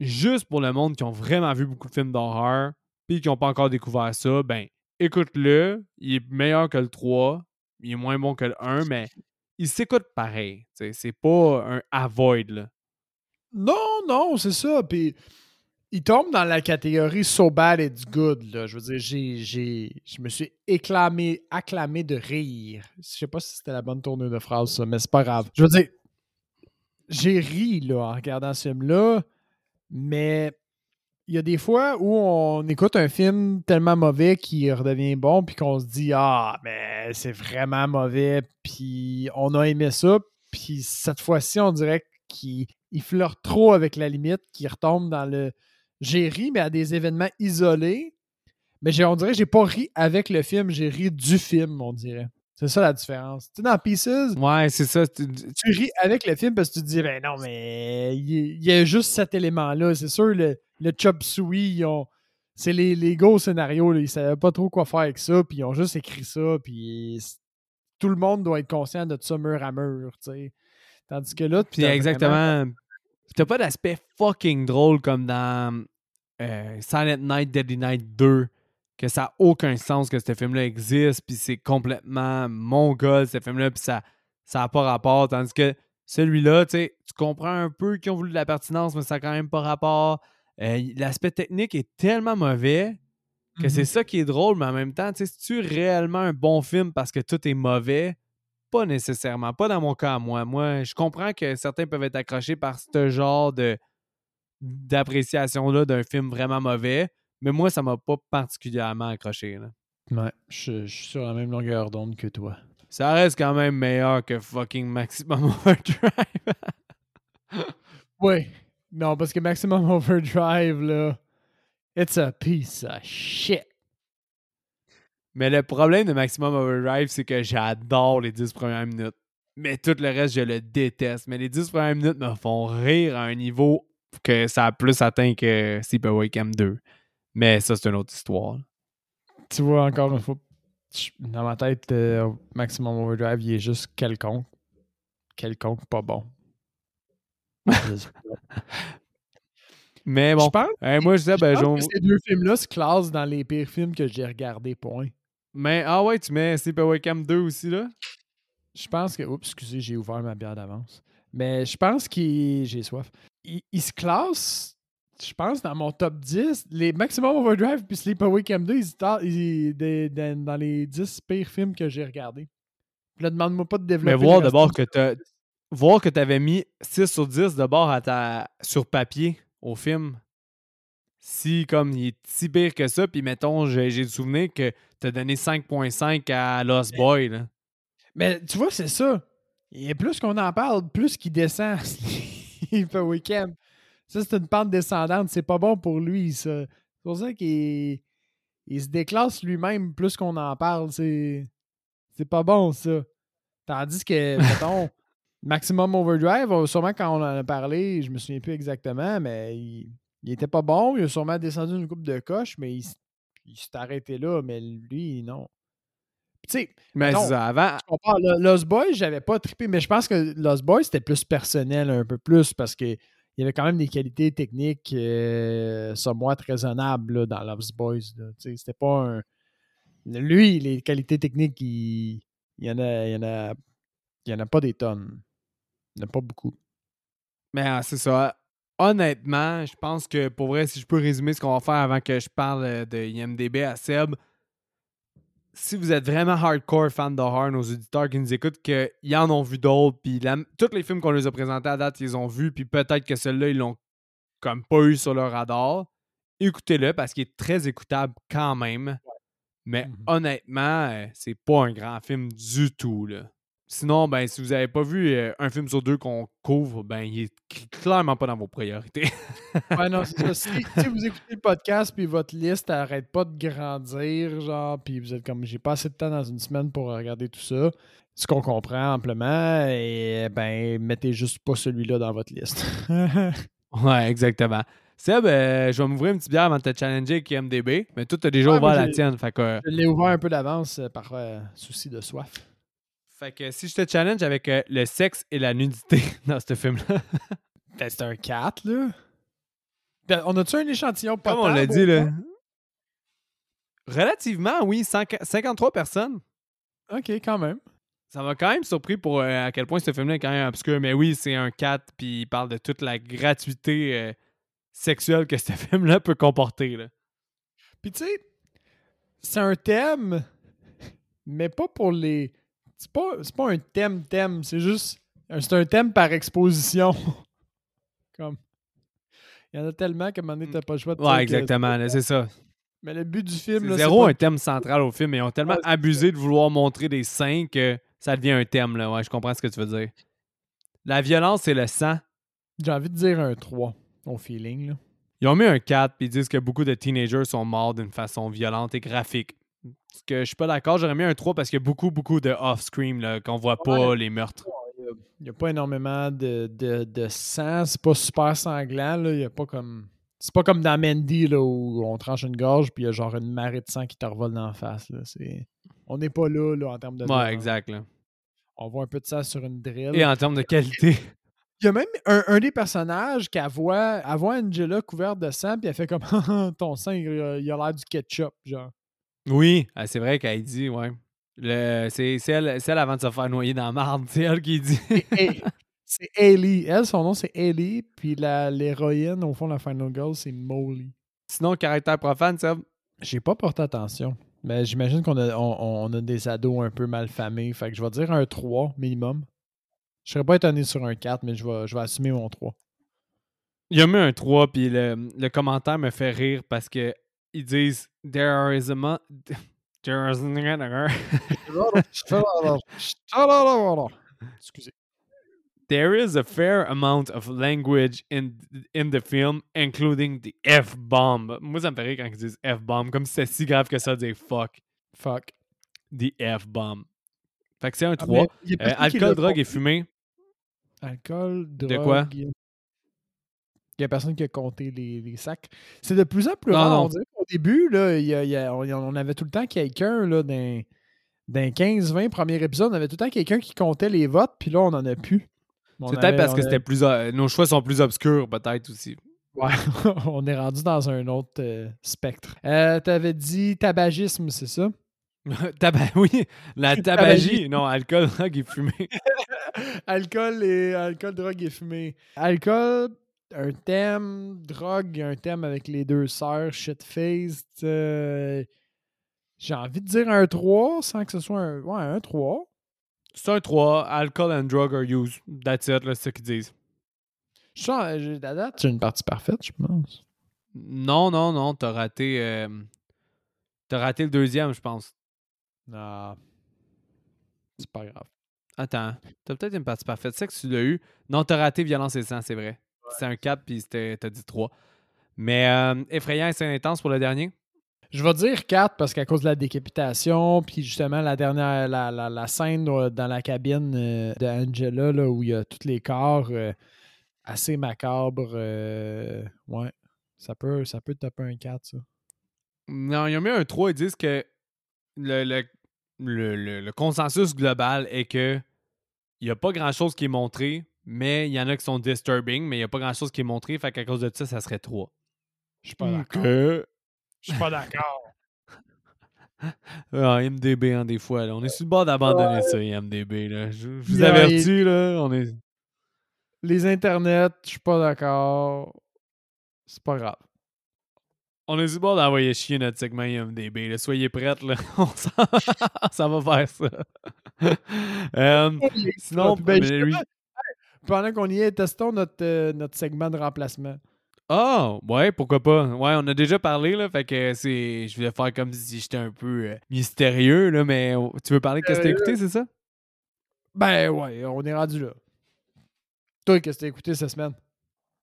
[SPEAKER 1] Juste pour le monde qui ont vraiment vu beaucoup de films d'horreur, puis qui n'ont pas encore découvert ça, ben écoute-le. Il est meilleur que le 3. Il est moins bon que le 1, mais il s'écoute pareil. C'est pas un avoid. Là.
[SPEAKER 2] Non, non, c'est ça. Puis il tombe dans la catégorie so bad it's good. Là. Je veux dire, j'ai, je me suis éclamé, acclamé de rire. Je sais pas si c'était la bonne tournure de phrase, ça, mais c'est pas grave. Je veux dire, j'ai ri là, en regardant ce film-là, mais il y a des fois où on écoute un film tellement mauvais qu'il redevient bon, puis qu'on se dit Ah, mais c'est vraiment mauvais, puis on a aimé ça, puis cette fois-ci, on dirait qu'il flirte trop avec la limite, qu'il retombe dans le. J'ai ri, mais à des événements isolés. Mais on dirait que j'ai pas ri avec le film, j'ai ri du film, on dirait. C'est ça la différence. Tu sais, dans Pieces,
[SPEAKER 1] ouais, c'est ça.
[SPEAKER 2] Tu, ris avec le film parce que tu te dis, ben non, mais il y, a juste cet élément-là. C'est sûr, le, le Chop Suey, c'est les, les gros scénarios. Là, ils savaient pas trop quoi faire avec ça, puis ils ont juste écrit ça, puis tout le monde doit être conscient de ça mur à mur. Tu sais. Tandis que là,
[SPEAKER 1] puis exactement. T'as pas d'aspect fucking drôle comme dans euh, Silent Night, Deadly Night 2 que ça n'a aucun sens que ce film-là existe, puis c'est complètement mongol, ce film-là, puis ça n'a pas rapport. Tandis que celui-là, tu sais, tu comprends un peu qu'ils ont voulu de la pertinence, mais ça n'a quand même pas rapport. Euh, l'aspect technique est tellement mauvais que c'est mm-hmm. ça qui est drôle, mais en même temps, tu sais, tu réellement un bon film parce que tout est mauvais? Pas nécessairement. Pas dans mon cas, moi. Moi, je comprends que certains peuvent être accrochés par ce genre de d'appréciation-là d'un film vraiment mauvais. Mais moi, ça m'a pas particulièrement accroché. Là.
[SPEAKER 2] Ouais, je, suis sur la même longueur d'onde que toi.
[SPEAKER 1] Ça reste quand même meilleur que fucking Maximum [laughs] Overdrive.
[SPEAKER 2] oui. Non, parce que Maximum [laughs] Overdrive, là, it's a piece of shit.
[SPEAKER 1] Mais le problème de Maximum Overdrive, c'est que j'adore les 10 premières minutes. Mais tout le reste, je le déteste. Mais les 10 premières minutes me font rire à un niveau que ça a plus atteint que Sleepaway Camp 2. Mais ça, c'est une autre histoire.
[SPEAKER 2] Tu vois, encore une fois, dans ma tête, euh, Maximum Overdrive, il est juste quelconque. Quelconque, pas bon.
[SPEAKER 1] Mais bon, je pense, moi je disais, ben,
[SPEAKER 2] que ces deux films-là se classent dans les pires films que j'ai regardés, point.
[SPEAKER 1] Mais, ah ouais, tu mets Sleepaway Camp 2 aussi, là?
[SPEAKER 2] Je pense que. Oups, excusez, j'ai ouvert ma bière d'avance. Mais je pense qu'il. J'ai soif. Il, il se classe je pense, dans mon top 10, les Maximum Overdrive puis Sleepaway Camp 2, ils, étaient dans les 10 pires films que j'ai regardés. Là, demande-moi pas de développer.
[SPEAKER 1] Mais voir d'abord que tu voir que tu avais mis 6 sur 10 d'abord à ta, sur papier au film. Si, comme, il est si pire que ça, puis mettons, j'ai le souvenir que tu as donné 5.5 à Lost Boy. Là.
[SPEAKER 2] Mais tu vois, c'est ça. Et plus qu'on en parle, plus qu'il descend. [laughs] Pee-Wee Camp. Ça, c'est une pente descendante. C'est pas bon pour lui, ça. C'est pour ça qu'il il se déclasse lui-même plus qu'on en parle. C'est pas bon, ça. Tandis que, [laughs] mettons, Maximum Overdrive, euh, sûrement quand on en a parlé, je me souviens plus exactement, mais il, il était pas bon. Il a sûrement descendu une coupe de coche, mais il, s'est arrêté là. Mais lui, non. Tu sais,
[SPEAKER 1] Mais
[SPEAKER 2] Non.
[SPEAKER 1] avant,
[SPEAKER 2] je Lost Boys, j'avais pas trippé, mais je pense que Lost Boys, c'était plus personnel un peu plus parce que il y avait quand même des qualités techniques euh, somewhat raisonnables là, dans Lost Boys. là. Tu sais, C'était pas un. Lui, les qualités techniques, il, il y en a. Il y en a. Il y en a pas des tonnes. Il y en a pas beaucoup.
[SPEAKER 1] Mais ah, c'est ça. Honnêtement, je pense que pour vrai, si je peux résumer ce qu'on va faire avant que je parle de IMDB à Seb, si vous êtes vraiment hardcore fan de horror, nos auditeurs qui nous écoutent, qu'ils en ont vu d'autres, puis la- tous les films qu'on les a présentés à date, ils ont vus, puis peut-être que celui-là, ils l'ont comme pas eu sur leur radar, écoutez-le parce qu'il est très écoutable quand même. Mais
[SPEAKER 2] Mhm.
[SPEAKER 1] honnêtement, c'est pas un grand film du tout. Là. Sinon, ben, si vous avez pas vu euh, un film sur deux qu'on couvre, ben, il est cl- clairement pas dans vos priorités. [laughs]
[SPEAKER 2] Ouais, non, c'est ça. Si, si vous écoutez le podcast puis votre liste arrête pas de grandir, genre, puis vous êtes comme j'ai pas assez de temps dans une semaine pour regarder tout ça, ce qu'on comprend amplement, et ben mettez juste pas celui-là dans votre liste. [laughs]
[SPEAKER 1] ouais, exactement. Seb, euh, je vais m'ouvrir une petite bière avant de te challenger avec IMDB, mais toi, t'as déjà
[SPEAKER 2] Ouais,
[SPEAKER 1] ouvert la tienne. Fait que,
[SPEAKER 2] Je l'ai ouvert un peu d'avance euh, par euh, souci de soif.
[SPEAKER 1] Fait que si je te challenge avec euh, le sexe et la nudité [laughs] dans ce film-là,
[SPEAKER 2] Ben, c'est un 4, là. Ben, on a-tu un échantillon
[SPEAKER 1] comme on
[SPEAKER 2] potable,
[SPEAKER 1] l'a dit, là. Relativement, oui, 100 53 personnes.
[SPEAKER 2] Ok, quand même.
[SPEAKER 1] Ça m'a quand même surpris pour euh, à quel point ce film-là est quand même obscur. Mais oui, c'est un 4, puis il parle de toute la gratuité euh, sexuelle que ce [laughs] film-là peut comporter. Là.
[SPEAKER 2] Puis tu sais, c'est un thème, mais pas pour les. C'est pas, c'est pas un thème-thème, c'est juste. C'est un thème par exposition. [laughs] Comme. Il y en a tellement qu'à un moment donné, t'as pas le choix de
[SPEAKER 1] Ouais, exactement, c'est ça.
[SPEAKER 2] Mais le but du film,
[SPEAKER 1] C'est zéro
[SPEAKER 2] pas-
[SPEAKER 1] un thème central au film, mais ils ont tellement
[SPEAKER 2] Ouais, c'est
[SPEAKER 1] abusé de vouloir montrer des seins que ça devient un thème. Là. Ouais, je comprends ce que tu veux dire. La violence et le sang.
[SPEAKER 2] J'ai envie de dire un 3 au feeling. Là.
[SPEAKER 1] Ils ont mis un 4 puis ils disent que beaucoup de teenagers sont morts d'une façon violente et graphique. Ce que je suis pas d'accord, j'aurais mis un 3 parce qu'il y a beaucoup, beaucoup de off-screen qu'on voit pas les meurtres.
[SPEAKER 2] Il n'y a pas énormément de, de, de sang. C'est pas super sanglant. Là. Il y a pas comme. C'est pas comme dans Mandy là, où on tranche une gorge puis il y a genre une marée de sang qui te revole dans la face. Là. C'est... On n'est pas là, là en termes de.
[SPEAKER 1] Ouais, exact. Là.
[SPEAKER 2] On voit un peu de sang sur une drill.
[SPEAKER 1] Et en termes de qualité.
[SPEAKER 2] Il y a même un, un des personnages qui voit, voit Angela couverte de sang puis elle fait comme [laughs] ton sang il il a l'air du ketchup genre.
[SPEAKER 1] Oui, ah, c'est vrai qu'elle dit, ouais. Le, c'est, elle, c'est elle avant de se faire noyer dans la marde. [laughs] C'est elle qui dit.
[SPEAKER 2] C'est Hailey. Elle, son nom c'est Hailey puis la, l'héroïne au fond la final girl c'est Molly.
[SPEAKER 1] Sinon, caractère profane, ça?
[SPEAKER 2] J'ai pas porté attention. Mais j'imagine qu'on a, on, on a des ados un peu mal famés. Fait que je vais dire un 3 minimum. Je serais pas étonné sur un 4, mais je vais, je vais assumer mon 3.
[SPEAKER 1] Il a mis un 3, puis le, le commentaire me fait rire parce que ils disent There is a [laughs] There is
[SPEAKER 2] Excusez.
[SPEAKER 1] There is a fair amount of language in, in the film, including the F-bomb. Moi, ça me rire quand ils disent F-bomb, comme si c'était si grave que ça de dire fuck,
[SPEAKER 2] Fuck.
[SPEAKER 1] the F-bomb. Fait que c'est un
[SPEAKER 2] Ah,
[SPEAKER 1] 3.
[SPEAKER 2] mais il y a
[SPEAKER 1] Euh, alcool, drogue et fumée.
[SPEAKER 2] Alcool, drogue.
[SPEAKER 1] De quoi?
[SPEAKER 2] Il y a personne qui a compté les, les sacs. C'est de plus en plus
[SPEAKER 1] Non,
[SPEAKER 2] rare.
[SPEAKER 1] non.
[SPEAKER 2] On dirait qu'au début, là, il y a- il y a- on, avait tout le temps quelqu'un là, dans, dans 15-20 premiers épisodes, on avait tout le temps quelqu'un qui comptait les votes, puis là, on n'en a plus.
[SPEAKER 1] C'est peut-être parce que c'était plus. euh, nos choix sont plus obscurs, peut-être aussi.
[SPEAKER 2] Ouais, [laughs] on est rendu dans un autre euh, spectre. Euh, T'avais dit tabagisme, c'est ça? [laughs]
[SPEAKER 1] Oui, la [laughs] tabagie. Non, alcool, drogue et fumée.
[SPEAKER 2] alcool et alcool, drogue et fumée. Alcool, un thème, drogue, un thème avec les deux sœurs, shit-faced. euh, J'ai envie de dire un 3 sans que ce soit un. Ouais, un 3.
[SPEAKER 1] C'est un 3. Alcool and drug are used. That's it, là, c'est ce qu'ils disent.
[SPEAKER 2] Je à date, c'est une partie parfaite, je pense.
[SPEAKER 1] Non, non, non, t'as raté. euh, T'as raté le deuxième, je pense.
[SPEAKER 2] Non. C'est pas grave.
[SPEAKER 1] Attends, t'as peut-être une partie parfaite. C'est que tu l'as eu. Non, t'as raté violence et sang, c'est vrai. C'est un 4, puis t'as dit 3. Mais euh, effrayant et c'est intense pour le dernier.
[SPEAKER 2] Je vais dire 4 parce qu'à cause de la décapitation, puis justement la dernière la, la- la scène euh, dans la cabine euh, de Angela là, où il y a tous les corps euh, assez macabres. euh, ouais. Ça peut, ça peut taper un 4, ça.
[SPEAKER 1] Non, ils ont mis un 3. Ils disent que le, le, le- le- le consensus global est que il n'y a pas grand-chose qui est montré, mais il y en a qui sont disturbing, mais il n'y a pas grand-chose qui est montré. Fait qu'à cause de ça, ça serait 3.
[SPEAKER 2] Je suis pas d'accord.
[SPEAKER 1] Ok.
[SPEAKER 2] Je suis [laughs] pas d'accord.
[SPEAKER 1] Ah, IMDB, hein, des fois. là. On est sur le bord d'abandonner ça, IMDB. Là. Je, je vous
[SPEAKER 2] Yeah,
[SPEAKER 1] avertis, là. On est...
[SPEAKER 2] Les internets, je suis pas d'accord. C'est pas grave.
[SPEAKER 1] On est sur le bord d'envoyer chier notre segment IMDB. Là. Soyez prêts, là. [laughs] On ça va faire ça. [laughs] Euh, sinon,
[SPEAKER 2] Ben, justement, Pendant qu'on y est, testons notre, euh, notre segment de remplacement.
[SPEAKER 1] Ah, ouais, pourquoi pas. Ouais, on a déjà parlé, là, fait que c'est... Je voulais faire comme si j'étais un peu euh, mystérieux, là, mais oh, tu veux parler de qu'est-ce que t'as écouté, c'est ça?
[SPEAKER 2] Ben ouais, on est rendu là. Toi, qu'est-ce que t'as écouté cette semaine?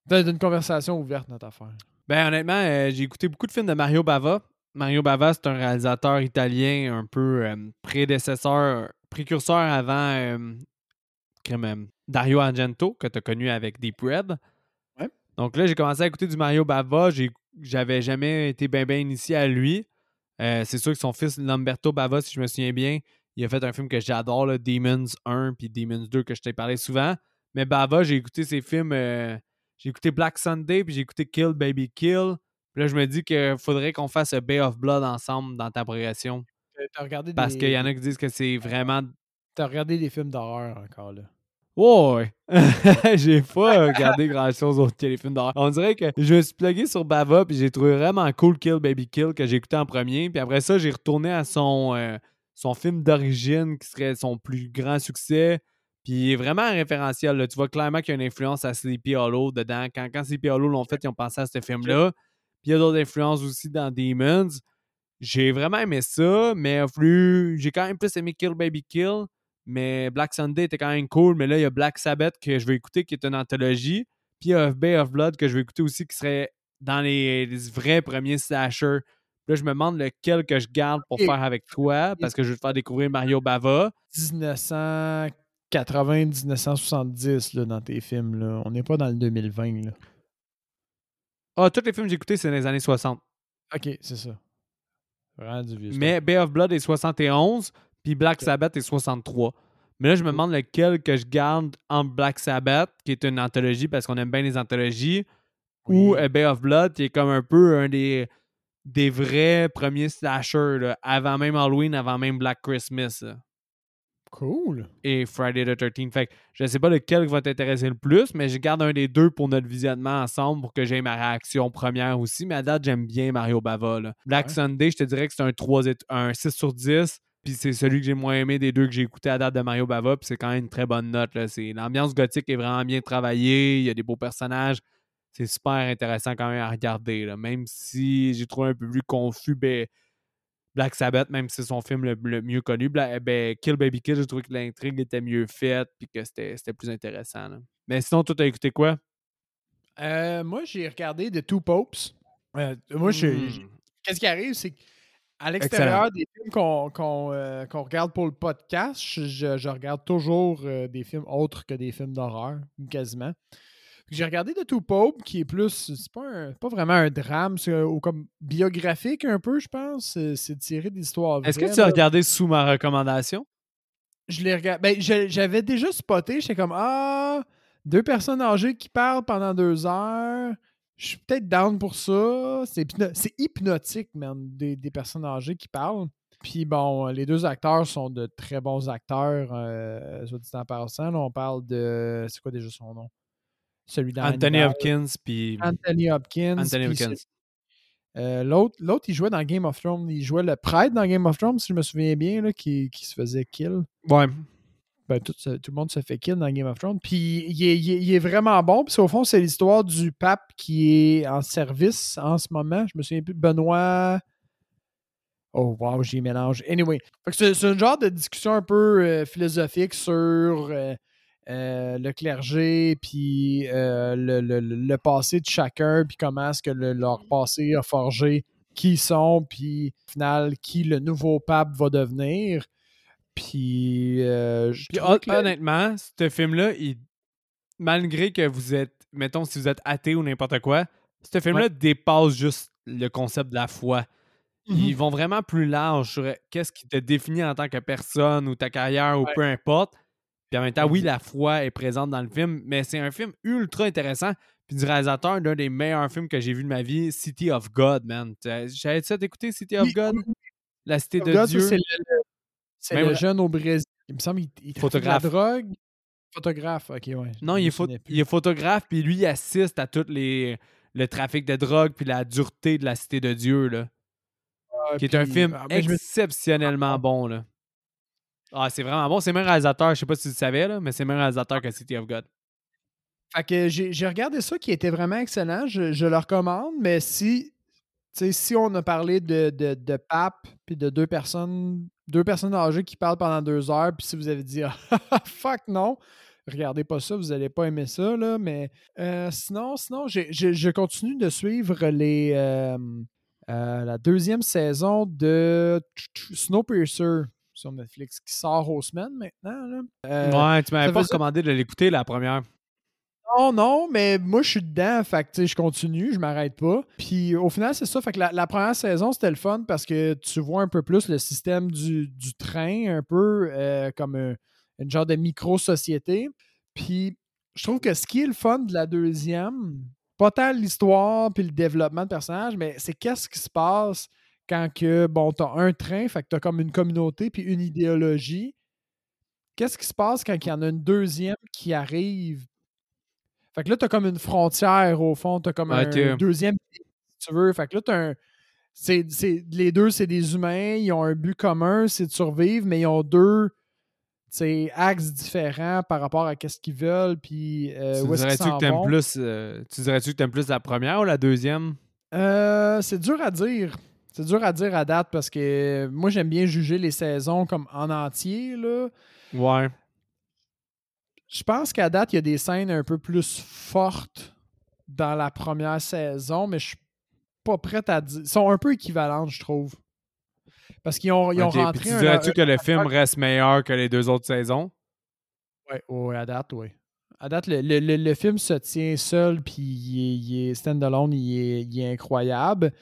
[SPEAKER 2] T'as une conversation ouverte, notre affaire.
[SPEAKER 1] Ben, honnêtement, euh, j'ai écouté beaucoup de films de Mario Bava. Mario Bava, c'est un réalisateur italien un peu euh, prédécesseur, précurseur avant Dario Argento, que tu as connu avec Deep Red.
[SPEAKER 2] Ouais.
[SPEAKER 1] Donc là, j'ai commencé à écouter du Mario Bava. J'avais jamais été bien bien initié à lui. Euh, c'est sûr que son fils Lamberto Bava, si je me souviens bien, il a fait un film que j'adore, Demons 1 puis Demons 2, que je t'ai parlé souvent. Mais Bava, j'ai écouté ses films. euh, j'ai écouté Black Sunday, puis j'ai écouté Kill Baby Kill. Puis là, je me dis qu'il faudrait qu'on fasse un Bay of Blood ensemble dans ta progression.
[SPEAKER 2] Euh, regardé
[SPEAKER 1] Parce
[SPEAKER 2] des...
[SPEAKER 1] qu'il y en a qui disent que c'est vraiment.
[SPEAKER 2] T'as regardé des films d'horreur encore, là.
[SPEAKER 1] Ouais! [laughs] j'ai pas regardé grand chose les films d'horreur. On dirait que je me suis plugué sur Bava, puis j'ai trouvé vraiment cool Kill Baby Kill que j'ai écouté en premier. Puis après ça, j'ai retourné à son, euh, son film d'origine qui serait son plus grand succès. Puis il est vraiment un référentiel. là. Tu vois clairement qu'il y a une influence à Sleepy Hollow dedans. Quand, quand Sleepy Hollow l'ont fait, ils ont pensé à ce film-là. Puis il y a d'autres influences aussi dans Demons. J'ai vraiment aimé ça, mais fallu- j'ai quand même plus aimé Kill Baby Kill. Mais Black Sunday était quand même cool. Mais là, il y a Black Sabbath que je vais écouter, qui est une anthologie. Puis il y a Bay of Blood que je vais écouter aussi, qui serait dans les, les vrais premiers slashers. Là, je me demande lequel que je garde pour
[SPEAKER 2] Et-
[SPEAKER 1] faire avec toi, parce que je vais te faire découvrir Mario Bava.
[SPEAKER 2] 1980-1970 là, dans tes films. Là. On n'est pas dans le 2020. Là.
[SPEAKER 1] Ah, tous les films que j'ai écoutés, c'est dans les années 60.
[SPEAKER 2] Ok, c'est ça. Vraiment du vieux.
[SPEAKER 1] Mais Bay of Blood est 71, puis Black. Sabbath est 63. Mais là, je me demande lequel que je garde entre Black Sabbath, qui est une anthologie parce qu'on aime bien les anthologies, ou. A Bay of Blood, qui est comme un peu un des, des vrais premiers slashers, là, avant même Halloween, avant même Black Christmas là,
[SPEAKER 2] Cool.
[SPEAKER 1] et Friday the 13th. Fait que je sais pas lequel va t'intéresser le plus, mais je garde un des deux pour notre visionnement ensemble pour que j'aie ma réaction première aussi. Mais à date, j'aime bien Mario Bava. là. Black
[SPEAKER 2] Ouais.
[SPEAKER 1] Sunday, je te dirais que c'est un, 3 et- un 6 sur 10. Puis c'est celui que j'ai moins aimé des deux que j'ai écouté à date de Mario Bava. Puis c'est quand même une très bonne note. L'ambiance gothique est vraiment bien travaillée. Il y a des beaux personnages. C'est super intéressant quand même à regarder. là. Même si j'ai trouvé un peu plus confus, ben, Black Sabbath, même si c'est son film le, le mieux connu, Bla- ben, Kill Baby Kill, j'ai trouvé que l'intrigue était mieux faite puis que c'était plus intéressant. là. Mais sinon, toi, t'as écouté quoi?
[SPEAKER 2] Euh, moi, j'ai regardé The Two Popes. Euh, moi, je,
[SPEAKER 1] Hmm.
[SPEAKER 2] qu'est-ce qui arrive, c'est qu'à l'extérieur des films qu'on euh, qu'on regarde pour le podcast, je, je- regarde toujours euh, des films autres que des films d'horreur, quasiment. J'ai regardé The Two Popes, qui est plus, c'est pas, un- pas vraiment un drame, c'est ou comme biographique un peu, je pense. C'est- tiré d'histoires
[SPEAKER 1] Est-ce que tu as regardé sous ma recommandation?
[SPEAKER 2] Je l'ai regardé. Ben, j'avais déjà spoté. J'étais comme Ah, deux personnes âgées qui parlent pendant deux heures. Je suis peut-être down pour ça. C'est hypno- c'est hypnotique, man, des, des personnes âgées qui parlent. Puis bon, les deux acteurs sont de très bons acteurs, euh, soit dit en passant. Là, on parle de. C'est quoi déjà son nom? Celui
[SPEAKER 1] Anthony
[SPEAKER 2] Hannibal.
[SPEAKER 1] Hopkins puis
[SPEAKER 2] Anthony Hopkins.
[SPEAKER 1] Anthony Hopkins.
[SPEAKER 2] euh, L'autre, l'autre, il jouait dans Game of Thrones. Il jouait le prêtre dans Game of Thrones, si je me souviens bien, là, qui, qui se faisait kill
[SPEAKER 1] Ouais.
[SPEAKER 2] Ben, tout, tout le monde se fait kill dans Game of Thrones. Puis il est, il est- vraiment bon. Puis au fond, c'est l'histoire du pape qui est en service en ce moment. Je me souviens plus. Benoît. Oh wow, j'y mélange. Anyway, c'est un genre de discussion un peu euh, philosophique sur euh, euh, le clergé, puis le, le- le- passé de chacun, puis comment est-ce que le- leur passé a forgé qui ils sont, puis au final, qui le nouveau pape va devenir. Puis, euh,
[SPEAKER 1] Puis
[SPEAKER 2] trouve
[SPEAKER 1] hon-
[SPEAKER 2] que-
[SPEAKER 1] honnêtement, ce film-là, il- malgré que vous êtes, mettons, si vous êtes athée ou n'importe quoi, ce film-là dépasse juste le concept de la foi. Ils
[SPEAKER 2] Mhm.
[SPEAKER 1] vont vraiment plus large sur euh, qu'est-ce qui te définit en tant que personne ou ta carrière ou
[SPEAKER 2] Ouais.
[SPEAKER 1] peu importe. Puis en même temps, oui,
[SPEAKER 2] Exact.
[SPEAKER 1] la foi est présente dans le film, mais c'est un film ultra intéressant. Puis du réalisateur d'un des meilleurs films que j'ai vu de ma vie, City of God, man. J'avais ça d'écouter City of God? La cité de Dieu?
[SPEAKER 2] c'est le, c'est
[SPEAKER 1] Même
[SPEAKER 2] le jeune au Brésil. Il me semble qu'il de la
[SPEAKER 1] Photographe.
[SPEAKER 2] drogue. Photographe, ok, ouais.
[SPEAKER 1] Non, il est, pho-
[SPEAKER 2] souvenais plus.
[SPEAKER 1] il est photographe, puis lui, il assiste à tout les, le trafic de drogue, puis la dureté de la cité de Dieu, là.
[SPEAKER 2] Ah,
[SPEAKER 1] Qui est un film
[SPEAKER 2] ah, me-
[SPEAKER 1] exceptionnellement bon, là. Ah, c'est vraiment bon. C'est le même réalisateur, je sais pas si tu le savais, là, mais c'est le même réalisateur que City of God.
[SPEAKER 2] Fait que j'ai j'ai regardé ça qui était vraiment excellent. Je, je le recommande, mais si, sais, si on a parlé de, de, de pape puis de deux personnes, deux personnes âgées qui parlent pendant deux heures, puis si vous avez dit Ah, [laughs] fuck non, regardez pas ça, vous allez pas aimer ça, là. Mais euh, sinon, sinon, je continue de suivre les euh, euh, la deuxième saison de Snowpiercer sur Netflix qui sort aux semaines maintenant. Là. Euh,
[SPEAKER 1] ouais, tu m'avais pas recommandé de l'écouter, la première.
[SPEAKER 2] Non, non, mais moi, je suis dedans. Fait que, je continue, je m'arrête pas. Puis, au final, c'est ça. Fait que la, première saison, c'était le fun parce que tu vois un peu plus le système du, train, un peu euh, comme un- une genre de micro-société. Puis, je trouve que ce qui est le fun de la deuxième, pas tant l'histoire puis le développement de personnages, mais c'est qu'est-ce qui se passe quand que, bon, t'as un train, fait que t'as comme une communauté puis une idéologie. Qu'est-ce qui se passe quand il y en a une deuxième qui arrive fait que là, t'as comme une frontière au fond. T'as comme
[SPEAKER 1] Ok.
[SPEAKER 2] un deuxième si tu veux. Fait que là, t'as un. les deux, c'est des humains. Ils ont un but commun, c'est de survivre, mais ils ont deux tu axes différents par rapport à qu'est-ce qu'ils veulent. Puis euh,
[SPEAKER 1] tu
[SPEAKER 2] où est-ce qu'ils
[SPEAKER 1] dirais-tu que t'aimes plus, euh, tu dirais-tu que t'aimes plus la première ou la deuxième?
[SPEAKER 2] Euh, c'est dur à dire. C'est dur à dire à date parce que moi, j'aime bien juger les saisons comme en entier. Là.
[SPEAKER 1] Ouais.
[SPEAKER 2] Je pense qu'à date, il y a des scènes un peu plus fortes dans la première saison, mais je suis pas prête à dire. Ils sont un peu équivalentes, je trouve. Parce qu'ils ont, ils ont
[SPEAKER 1] Ok, puis
[SPEAKER 2] rentré
[SPEAKER 1] tu dirais-tu que le film reste meilleur que les deux autres saisons?
[SPEAKER 2] Ouais, à date, oui. À date, le, le- le- le film se tient seul, puis il est, est stand-alone, il est, il est incroyable.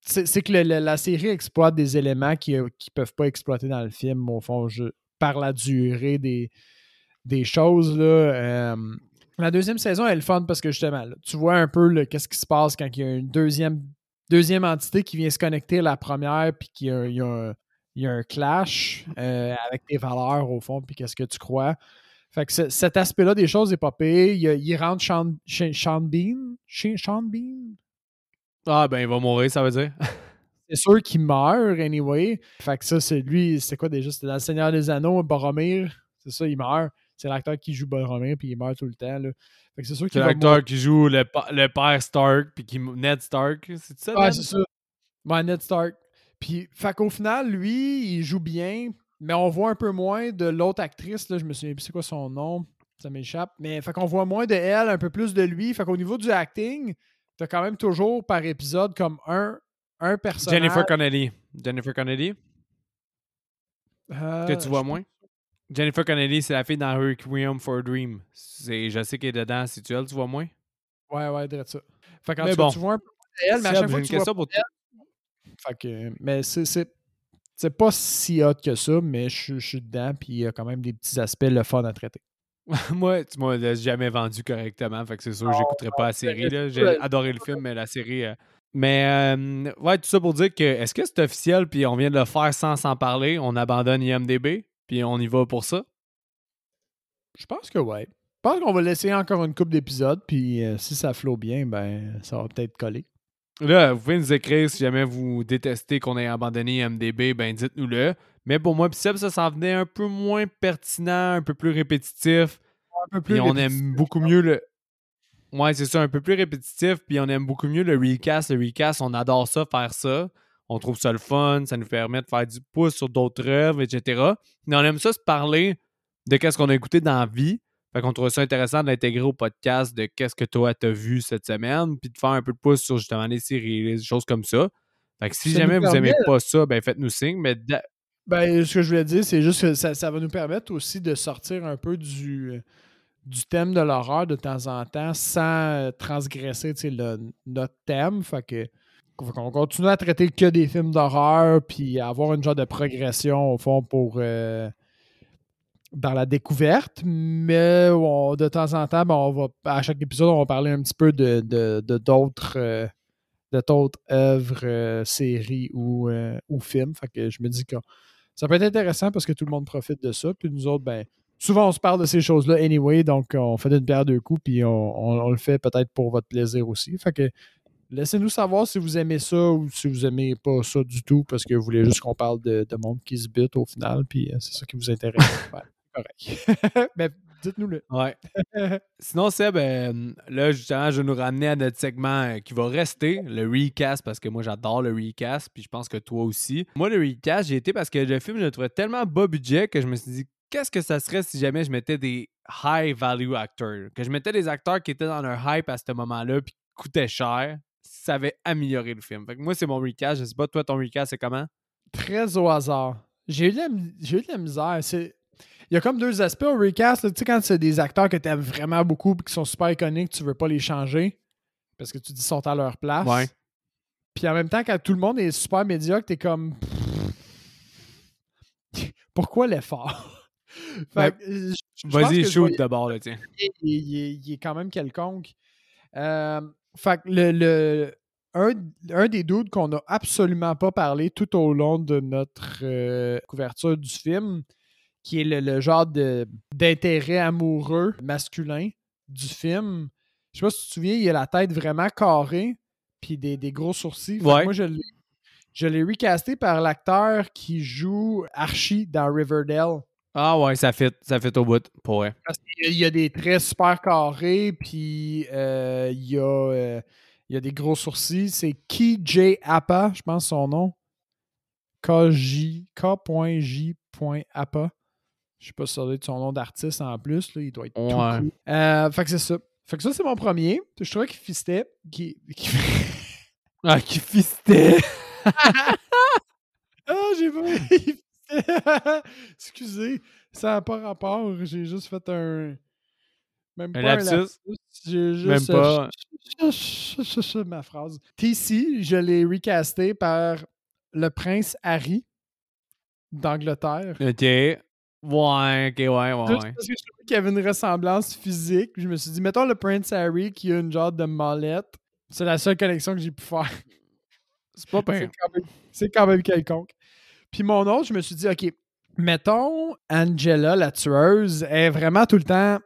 [SPEAKER 2] C'est c'est que la série exploite des éléments qui ne peuvent pas exploiter dans le film, au fond, je- par la durée des, des choses. Là, Euh, la deuxième saison, elle est fun parce que justement, là, tu vois un peu le- qu'est-ce qui se passe quand il y a une deuxième, deuxième entité qui vient se connecter à la première, puis qu'il y a, il y a un, il y a un clash euh, avec tes valeurs, au fond, puis qu'est-ce que tu crois. Fait que ce- cet aspect-là des choses est pas pire. Il, il rentre Sean, Sean, Sean Bean? Sean, Sean Bean?
[SPEAKER 1] Ah, ben, il va mourir, ça veut dire. [laughs]
[SPEAKER 2] C'est sûr qu'il meurt, anyway. Fait que ça, c'est lui, c'est quoi déjà? C'était dans Le Seigneur des Anneaux, Boromir. C'est ça, il meurt. C'est l'acteur qui joue Boromir, puis il meurt tout le temps. Là. Fait que c'est sûr qu'il
[SPEAKER 1] l'acteur qui joue le, père Stark, puis qui Ned Stark. C'est ça?
[SPEAKER 2] Ouais, c'est ça. Ouais, Ned Stark. Puis, fait qu'au final, lui, il joue bien, mais on voit un peu moins de l'autre actrice. Là, je me souviens plus c'est quoi son nom. Ça m'échappe. Mais fait qu'on voit moins de elle, un peu plus de lui. Fait qu'au niveau du acting, t'as quand même toujours par épisode comme un, un personnage.
[SPEAKER 1] Jennifer Connelly. Jennifer Connelly,
[SPEAKER 2] Euh,
[SPEAKER 1] que tu vois
[SPEAKER 2] je-
[SPEAKER 1] moins? Jennifer Connelly, c'est la fille dans Requiem for a Dream. C'est- Je sais qu'elle est dedans, c'est tu elle, tu vois moins?
[SPEAKER 2] Ouais, ouais, direct ça. Fait qu'en
[SPEAKER 1] Mais
[SPEAKER 2] cas,
[SPEAKER 1] bon.
[SPEAKER 2] tu vois un peu elle, mais à chaque fois que tu vois
[SPEAKER 1] pour toi.
[SPEAKER 2] Fait que, mais c'est, c'est, c'est pas si hot que ça, mais je, suis- je suis dedans, puis il y a quand même des petits aspects le fun à traiter. [laughs]
[SPEAKER 1] Moi, tu m'as jamais vendu correctement, fait que c'est sûr que j'écouterai pas la série. là. J'ai adoré le film, mais la série. euh, Mais euh, ouais, tout ça pour dire que est-ce que c'est officiel, puis on vient de le faire sans s'en parler, on abandonne IMDB, puis on y va pour ça?
[SPEAKER 2] Je pense que ouais. Je pense qu'on va laisser encore une coupe d'épisodes, puis euh, si ça flot bien, ben ça va peut-être coller.
[SPEAKER 1] Là, vous pouvez nous écrire si jamais vous détestez qu'on ait abandonné IMDB, ben dites-nous-le. Mais pour moi, Seb, ça s'en venait un peu moins pertinent, un peu plus répétitif.
[SPEAKER 2] Un peu plus
[SPEAKER 1] Puis on aime beaucoup mieux le. Ouais, c'est ça, un peu plus répétitif. Puis on aime beaucoup mieux le recast. Le recast, on adore ça, faire ça. On trouve ça le fun, ça nous permet de faire du pouce sur d'autres œuvres, etc. Mais on aime ça se parler de qu'est-ce qu'on a écouté dans la vie. Fait qu'on trouve ça intéressant d'intégrer au podcast de qu'est-ce que toi t'as vu cette semaine, puis de faire un peu de pouce sur justement les séries, les choses comme ça. Fait que si
[SPEAKER 2] Ça
[SPEAKER 1] jamais vous aimez
[SPEAKER 2] permet-
[SPEAKER 1] pas ça, ben faites-nous signe. Mais da-
[SPEAKER 2] Ben, ce que je voulais dire, c'est juste que ça, ça va nous permettre aussi de sortir un peu du, du thème de l'horreur de temps en temps sans euh, transgresser le- notre thème. Fait que qu'on continue à traiter que des films d'horreur puis avoir une genre de progression au fond pour euh, dans la découverte. Mais on- de temps en temps, ben, on va à chaque épisode, on va parler un petit peu de d'autres euh, de d'autres œuvres, euh, séries ou, ou films. Fait que je me dis que ça peut être intéressant parce que tout le monde profite de ça. Puis nous autres, ben, souvent on se parle de ces choses-là anyway, donc on fait une pierre deux coups, puis on, on- on le fait peut-être pour votre plaisir aussi. Fait que laissez-nous savoir si vous aimez ça ou si vous aimez pas ça du tout, parce que vous voulez juste qu'on parle de, de monde qui se bute au final, puis euh, c'est ça qui vous intéresse. [laughs] Ouais, correct. [laughs] Mais dites-nous-le.
[SPEAKER 1] ouais. [laughs] Sinon, Seb, euh, là, justement, je vais nous ramener à notre segment euh, qui va rester, le recast, parce que moi, j'adore le recast, puis je pense que toi aussi. Moi, le recast, j'ai été parce que le film, je le trouvais tellement bas budget que je me suis dit, qu'est-ce que ça serait si jamais je mettais des high value actors? Que je mettais des acteurs qui étaient dans leur hype à ce moment-là, puis qui coûtaient cher, ça avait amélioré le film. Fait que moi, c'est mon recast. Je sais pas, toi, ton recast, c'est comment?
[SPEAKER 2] Très au hasard. J'ai eu, de la mi- j'ai eu de la misère. C'est... Il y a comme deux aspects au recast. Tu sais, quand c'est des acteurs que tu aimes vraiment beaucoup et qui sont super iconiques, tu veux pas les changer parce que tu dis qu'ils sont à leur place.
[SPEAKER 1] Ouais.
[SPEAKER 2] Puis en même temps, quand tout le monde est super médiocre, t'es comme. [laughs] Pourquoi l'effort? [laughs]
[SPEAKER 1] Ben,
[SPEAKER 2] Fait pense
[SPEAKER 1] Vas-y, shoot d'abord, là, tiens.
[SPEAKER 2] il, il est quand même quelconque. Euh, fait que le, le- un, un des doutes qu'on n'a absolument pas parlé tout au long de notre euh, couverture du film, qui est le, le genre d'intérêt amoureux masculin du film. Je sais pas si tu te souviens, il a la tête vraiment carrée, puis des, des gros sourcils.
[SPEAKER 1] Ouais.
[SPEAKER 2] Moi, je l'ai, je l'ai recasté par l'acteur qui joue Archie dans Riverdale.
[SPEAKER 1] Ah ouais, ça fit, ça fit au bout, pour vrai.
[SPEAKER 2] Parce qu'il y a- il y a des traits super carrés, puis euh, il, y a, euh, il y a des gros sourcils. C'est KJ Appa, je pense son nom. KJ, K.J.Appa. Je sais pas si ça doit être son nom d'artiste en plus. Là. Il doit être tout
[SPEAKER 1] Ouais.
[SPEAKER 2] cool. Euh, fait que c'est ça. Fait que ça, c'est mon premier. Je trouvais qu'il fistait. Qui,
[SPEAKER 1] Ah, qui fistait! [laughs]
[SPEAKER 2] Ah, j'ai pas. [laughs] il. [laughs] Excusez, ça n'a pas rapport. J'ai juste fait un. Même pas un
[SPEAKER 1] lapsus?
[SPEAKER 2] lapsus. J'ai juste.
[SPEAKER 1] Même pas.
[SPEAKER 2] ma phrase. TC, je l'ai recasté par le prince Harry d'Angleterre.
[SPEAKER 1] Ok. Ouais, ok, ouais, ouais,
[SPEAKER 2] Juste parce que je trouvais qu'il y avait une ressemblance physique. Je me suis dit, mettons le prince Harry qui a une genre de mallette. C'est la seule connexion que j'ai pu faire.
[SPEAKER 1] C'est pas [laughs]
[SPEAKER 2] C'est
[SPEAKER 1] pire.
[SPEAKER 2] quand, c'est quand même quelconque. Puis mon autre, je me suis dit, OK, mettons Angela, la tueuse, est vraiment tout le temps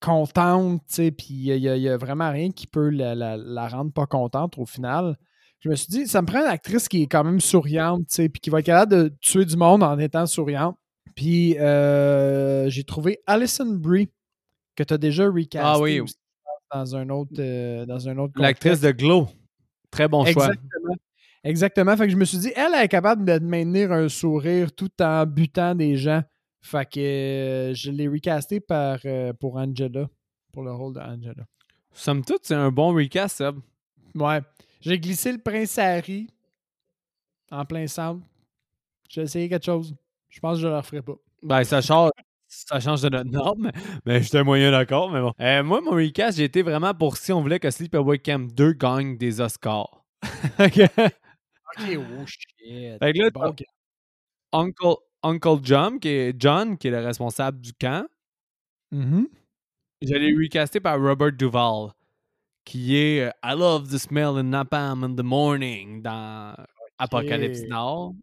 [SPEAKER 2] contente, tu sais, puis il n'y a, vraiment rien qui peut la, la- la rendre pas contente au final. Je me suis dit, ça me prend une actrice qui est quand même souriante, tu sais, puis qui va être capable de tuer du monde en étant souriante. Puis euh, j'ai trouvé Alison Brie, que tu as déjà recasté
[SPEAKER 1] Ah oui.
[SPEAKER 2] dans un autre, euh, dans un autre
[SPEAKER 1] L'actrice de Glow. Très bon choix.
[SPEAKER 2] Exactement. Fait que je me suis dit, elle, elle est capable de maintenir un sourire tout en butant des gens. Fait que euh, je l'ai recasté par, euh, pour Angela, pour le rôle d'Angela.
[SPEAKER 1] Somme toute, c'est un bon recast, Seb.
[SPEAKER 2] Ouais. J'ai glissé le prince Harry en plein centre. J'ai essayé quelque chose. Je pense que je ne le referai pas.
[SPEAKER 1] Ben, ça change, ça change de notre norme, mais j'étais moyen d'accord, mais bon. Euh, moi, mon recast, j'ai été vraiment pour si on voulait que Sleepaway Camp 2 gagne des Oscars. [laughs] Ok.
[SPEAKER 2] Oh shit.
[SPEAKER 1] Fait que là,
[SPEAKER 2] Bon,
[SPEAKER 1] Uncle, Uncle John, qui est John, qui est le responsable du camp.
[SPEAKER 2] Mhm.
[SPEAKER 1] Je l'ai recasté par Robert Duvall, qui est euh, I love the smell of napalm in the morning dans Apocalypse Now,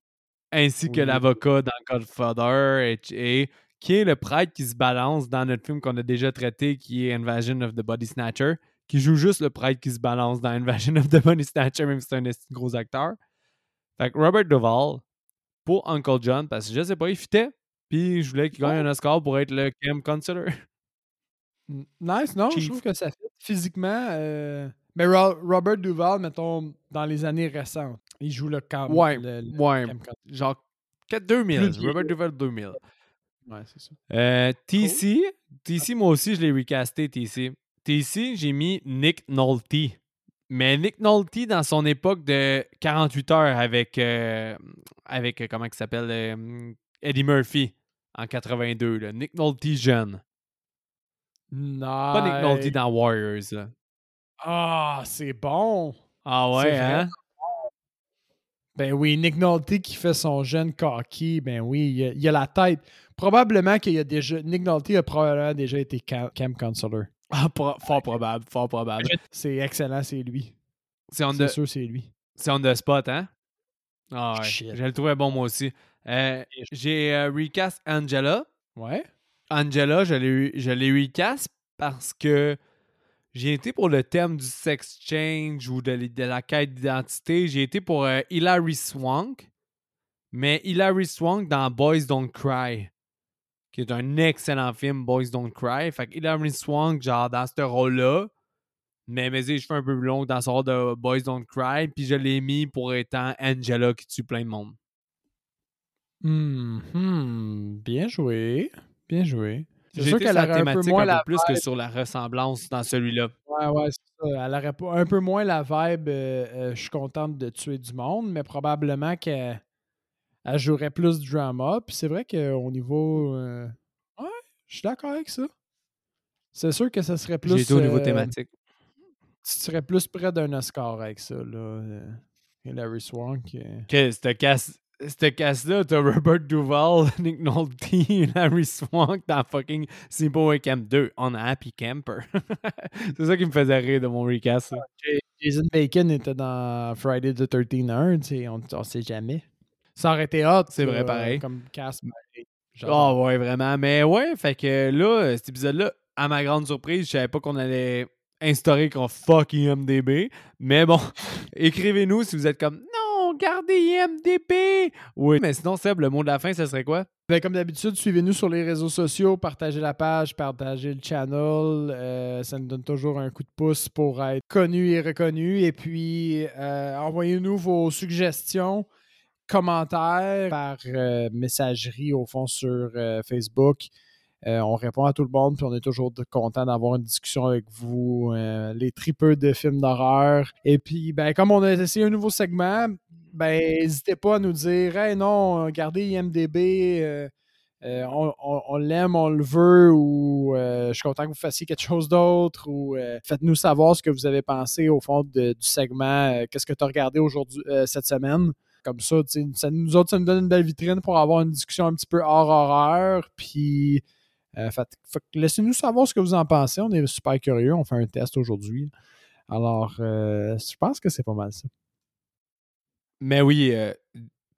[SPEAKER 1] ainsi que l'avocat dans Godfather, et, et qui est le prêtre qui se balance dans notre film qu'on a déjà traité, qui est Invasion of the Body Snatcher, qui joue juste le prêtre qui se balance dans Invasion of the Body Snatcher, même si c'est un gros acteur. Fait que Robert Duvall, pour Uncle John, parce que je sais pas, il fitait, puis je voulais qu'il gagne un Oscar pour être le Cam Consider. [laughs]
[SPEAKER 2] Nice, non? Je trouve que ça fait physiquement. euh, Mais Ro- Robert Duval, mettons, dans les années récentes, il joue le camp.
[SPEAKER 1] Ouais,
[SPEAKER 2] le- le
[SPEAKER 1] Ouais, genre 4 2000.
[SPEAKER 2] Plus vieux.
[SPEAKER 1] Robert Duval 2000.
[SPEAKER 2] Ouais, c'est ça.
[SPEAKER 1] Euh, TC, TC, moi aussi, je l'ai recasté, TC. TC, j'ai mis Nick Nolte. Mais Nick Nolte, dans son époque de 48 heures avec, euh, avec euh, comment il s'appelle, euh, Eddie Murphy en 82. là. Nick Nolte jeune. Pas Nick Nolte
[SPEAKER 2] Nice.
[SPEAKER 1] dans Warriors.
[SPEAKER 2] Ah, c'est bon.
[SPEAKER 1] Ah ouais, hein?
[SPEAKER 2] Ben oui, Nick Nolte qui fait son jeune cocky, ben oui, il a, il a la tête. Probablement qu'il a déjà. Nick Nolte a probablement déjà été cam, camp counselor.
[SPEAKER 1] Ah, fort probable, fort probable.
[SPEAKER 2] C'est excellent, c'est lui.
[SPEAKER 1] C'est the-
[SPEAKER 2] sûr, c'est lui.
[SPEAKER 1] c'est on the spot, hein? Ah ouais, je le trouvais bon moi aussi. Euh, j'ai euh, recast Angela.
[SPEAKER 2] Ouais.
[SPEAKER 1] Angela, je l'ai, recast parce que j'ai été pour le thème du sex change ou de la quête d'identité. J'ai été pour euh, Hilary Swank, mais Hilary Swank dans Boys Don't Cry, qui est un excellent film, Boys Don't Cry. Fait que Hilary Swank, genre dans ce rôle-là, mais mais les cheveux un peu plus longs dans son rôle de Boys Don't Cry, puis je l'ai mis pour étant Angela qui tue plein de monde.
[SPEAKER 2] Hmm, hmm, Bien joué. Bien joué. C'est
[SPEAKER 1] J'ai
[SPEAKER 2] sûr qu'elle aurait
[SPEAKER 1] la
[SPEAKER 2] un peu moins
[SPEAKER 1] un peu
[SPEAKER 2] la
[SPEAKER 1] plus que sur la ressemblance dans celui-là.
[SPEAKER 2] Ouais, ouais, c'est ça. Elle aurait un peu moins la vibe. euh, euh, je suis contente de tuer du monde, mais probablement qu'elle elle jouerait plus de drama. Puis c'est vrai qu'au niveau. euh, ouais, je suis d'accord avec ça. C'est sûr que ça serait plus.
[SPEAKER 1] J'ai été au niveau
[SPEAKER 2] euh,
[SPEAKER 1] thématique.
[SPEAKER 2] Tu serais plus près d'un Oscar avec ça, là. euh, Hilary Swank.
[SPEAKER 1] Que cette casse. Cette casse-là, t'as Robert Duval, [laughs] Nick Nolte, Larry Swank dans fucking Simple Camp 2. On a Happy Camper. [laughs] c'est ça qui me faisait rire de mon recast. ça.
[SPEAKER 2] Jason Bacon était dans Friday the 13 1 tu sais, on, on sait jamais. Ça aurait été hot.
[SPEAKER 1] C'est vrai, pareil.
[SPEAKER 2] Comme pareil.
[SPEAKER 1] Ah
[SPEAKER 2] Genre,
[SPEAKER 1] ouais, vraiment. Mais ouais, fait que là, cet épisode-là, à ma grande surprise, je savais pas qu'on allait instaurer qu'on fuck IMDB. Mais bon, [laughs] écrivez-nous si vous êtes comme non, gardez IMDB. Oui, mais sinon, Seb, le mot de la fin, ce serait quoi?
[SPEAKER 2] Ben, comme d'habitude, suivez-nous sur les réseaux sociaux, partagez la page, partagez le channel. euh, ça nous donne toujours un coup de pouce pour être connu et reconnu. Et puis, euh, envoyez-nous vos suggestions, commentaires par euh, messagerie au fond sur euh, Facebook. Euh, on répond à tout le monde, puis on est toujours content d'avoir une discussion avec vous, les tripeux de films d'horreur. Et puis, ben, comme on a essayé un nouveau segment, ben, n'hésitez pas à nous dire Hey, non, gardez IMDB, on, l'aime, on le veut, ou je suis content que vous fassiez quelque chose d'autre, ou faites-nous savoir ce que vous avez pensé au fond du segment, qu'est-ce que tu as regardé aujourd'hui, cette semaine. Comme ça, ça, nous autres, ça nous donne une belle vitrine pour avoir une discussion un petit peu hors horreur. Puis, euh, que laissez-nous savoir ce que vous en pensez. On est super curieux. On fait un test aujourd'hui. Alors, euh, je pense que c'est pas mal ça.
[SPEAKER 1] Mais oui, euh,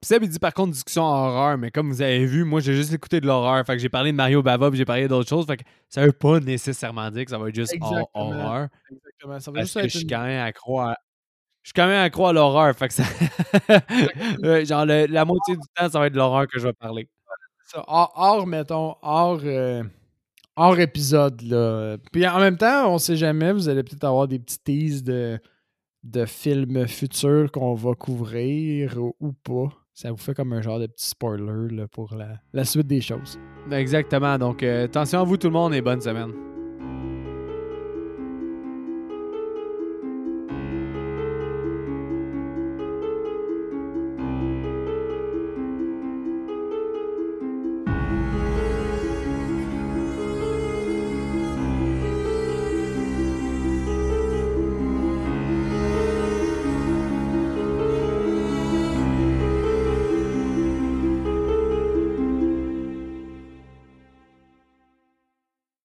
[SPEAKER 1] Seb, il dit par contre discussion horreur, mais comme vous avez vu, moi j'ai juste écouté de l'horreur. Fait que j'ai parlé de Mario Bava, j'ai parlé d'autres choses. Fait que ça veut pas nécessairement dire que ça va être juste
[SPEAKER 2] Exactement.
[SPEAKER 1] horreur.
[SPEAKER 2] Exactement. Ça va
[SPEAKER 1] Parce
[SPEAKER 2] juste
[SPEAKER 1] que
[SPEAKER 2] être
[SPEAKER 1] je suis
[SPEAKER 2] une-
[SPEAKER 1] quand même accro à. Je suis quand même accro à l'horreur. Fait que ça. [laughs] Genre, le- la moitié du temps, ça va être de l'horreur que je vais parler.
[SPEAKER 2] ça, hors, hors, mettons, hors, euh, hors épisode. Là. Puis en même temps, on sait jamais, vous allez peut-être avoir des petits teases de, de films futurs qu'on va couvrir ou, ou pas. Ça vous fait comme un genre de petit spoiler là, pour la, la suite des choses.
[SPEAKER 1] Exactement. Donc, euh, attention à vous, tout le monde, et bonne semaine.